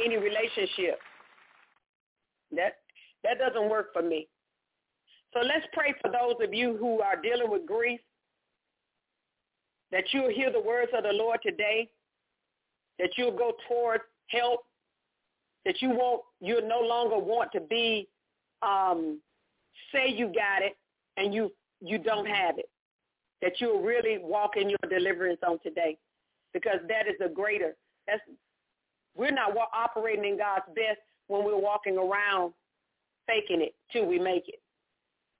any relationship. That that doesn't work for me. So let's pray for those of you who are dealing with grief, that you'll hear the words of the Lord today, that you'll go towards help, that you won't, you'll no longer want to be, um, say you got it and you, you don't have it, that you'll really walk in your deliverance on today, because that is a greater, that's, we're not operating in God's best when we're walking around faking it till we make it.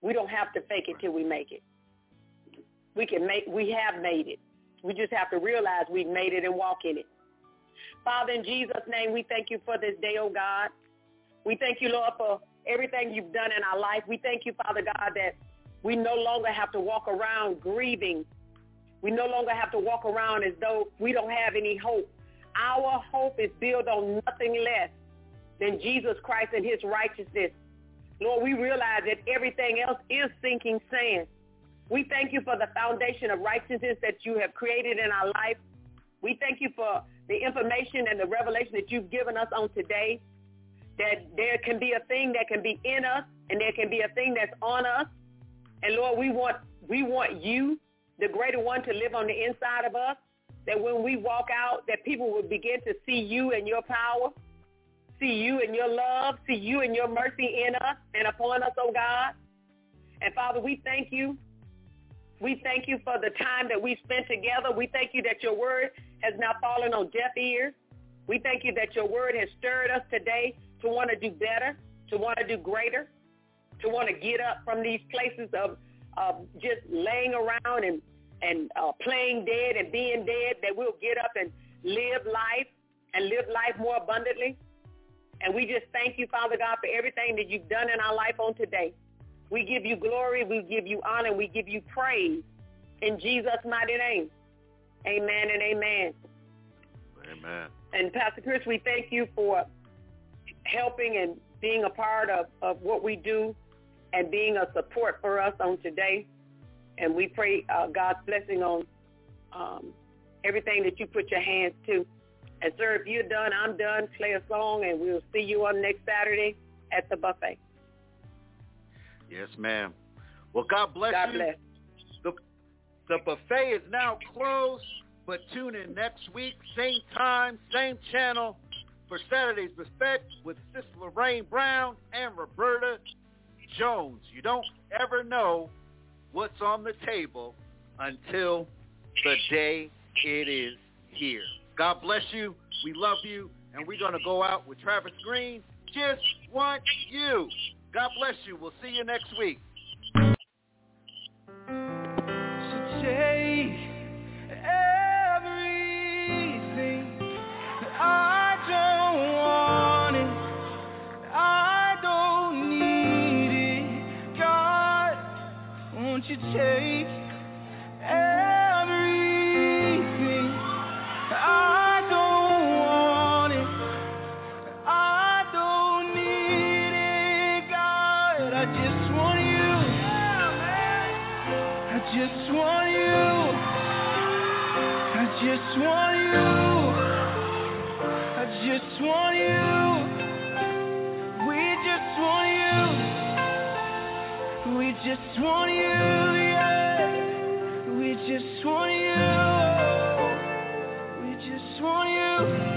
We don't have to fake it till we make it. We can make, we have made it. We just have to realize we've made it and walk in it. Father, in Jesus' name, we thank you for this day, oh God. We thank you, Lord, for everything you've done in our life. We thank you, Father God, that we no longer have to walk around grieving. We no longer have to walk around as though we don't have any hope. Our hope is built on nothing less than Jesus Christ and his righteousness. Lord, we realize that everything else is sinking sand. We thank you for the foundation of righteousness that you have created in our life. We thank you for the information and the revelation that you've given us on today, that there can be a thing that can be in us and there can be a thing that's on us. And Lord, we want, we want you, the greater one, to live on the inside of us, that when we walk out, that people will begin to see you and your power see you and your love, see you and your mercy in us and upon us, oh God. And Father, we thank you. We thank you for the time that we spent together. We thank you that your word has now fallen on deaf ears. We thank you that your word has stirred us today to want to do better, to want to do greater, to want to get up from these places of, of just laying around and, and uh, playing dead and being dead, that we'll get up and live life and live life more abundantly. And we just thank you, Father God, for everything that you've done in our life on today. We give you glory, we give you honor, we give you praise in Jesus' mighty name. Amen and amen. Amen. And Pastor Chris, we thank you for helping and being a part of, of what we do and being a support for us on today. And we pray uh, God's blessing on um, everything that you put your hands to. And sir, if you're done, I'm done. Play a song, and we'll see you on next Saturday at the buffet. Yes, ma'am. Well, God bless God you. bless. The, buffet is now closed, but tune in next week, same time, same channel, for Saturday's Buffet with Sister Lorraine Brown and Roberta Jones. You don't ever know what's on the table until the day it is here. God bless you. We love you. And we're going to go out with Travis Green. Just want you. God bless you. We'll see you next week. Take everything. I don't want it. I don't need it. God, won't you take just want you. I just want you. We just want you. We just want you, yeah. We just want you. We just want you.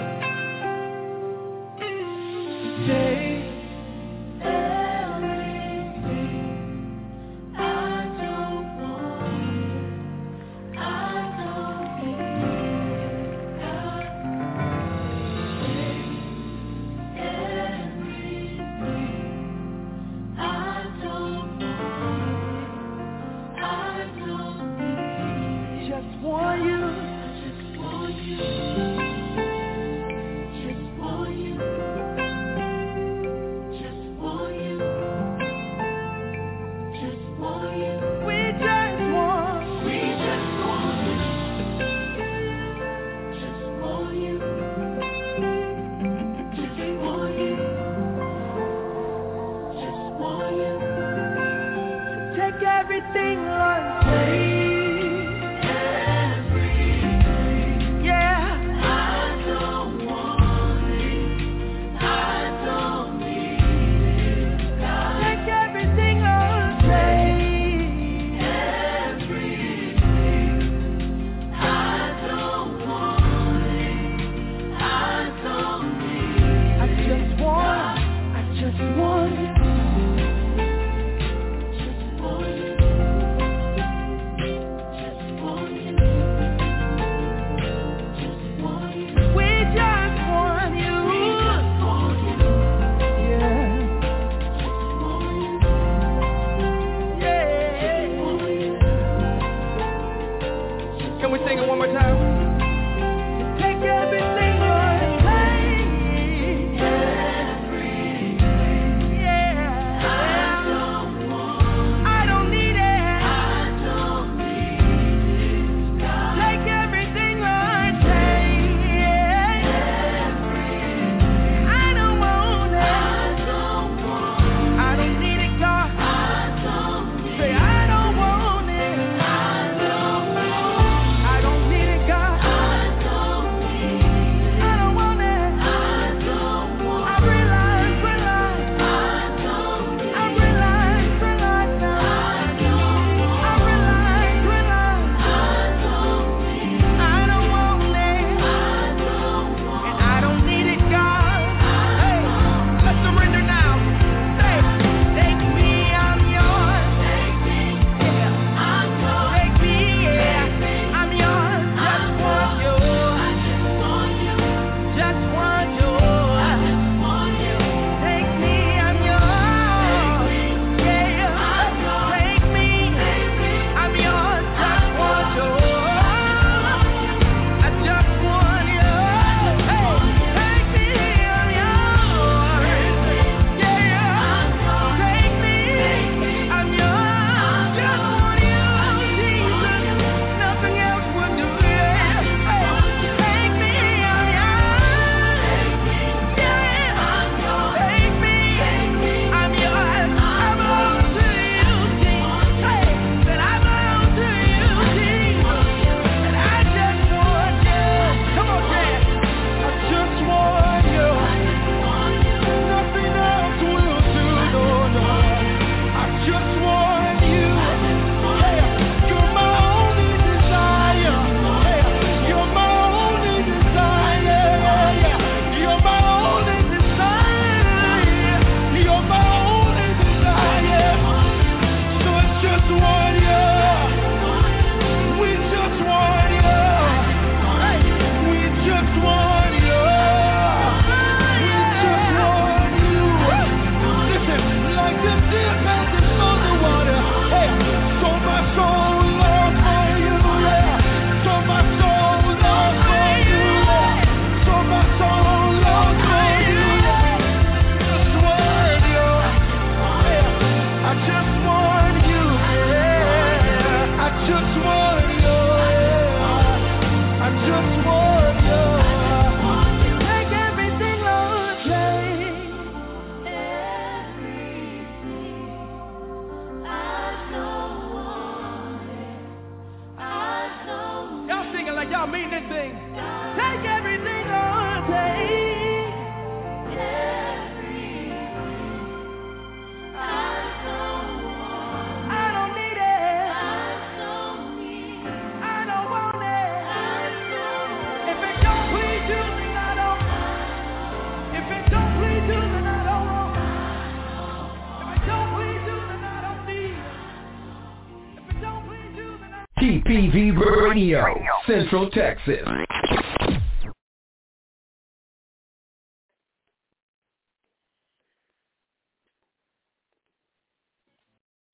Central Texas.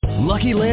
Lucky Land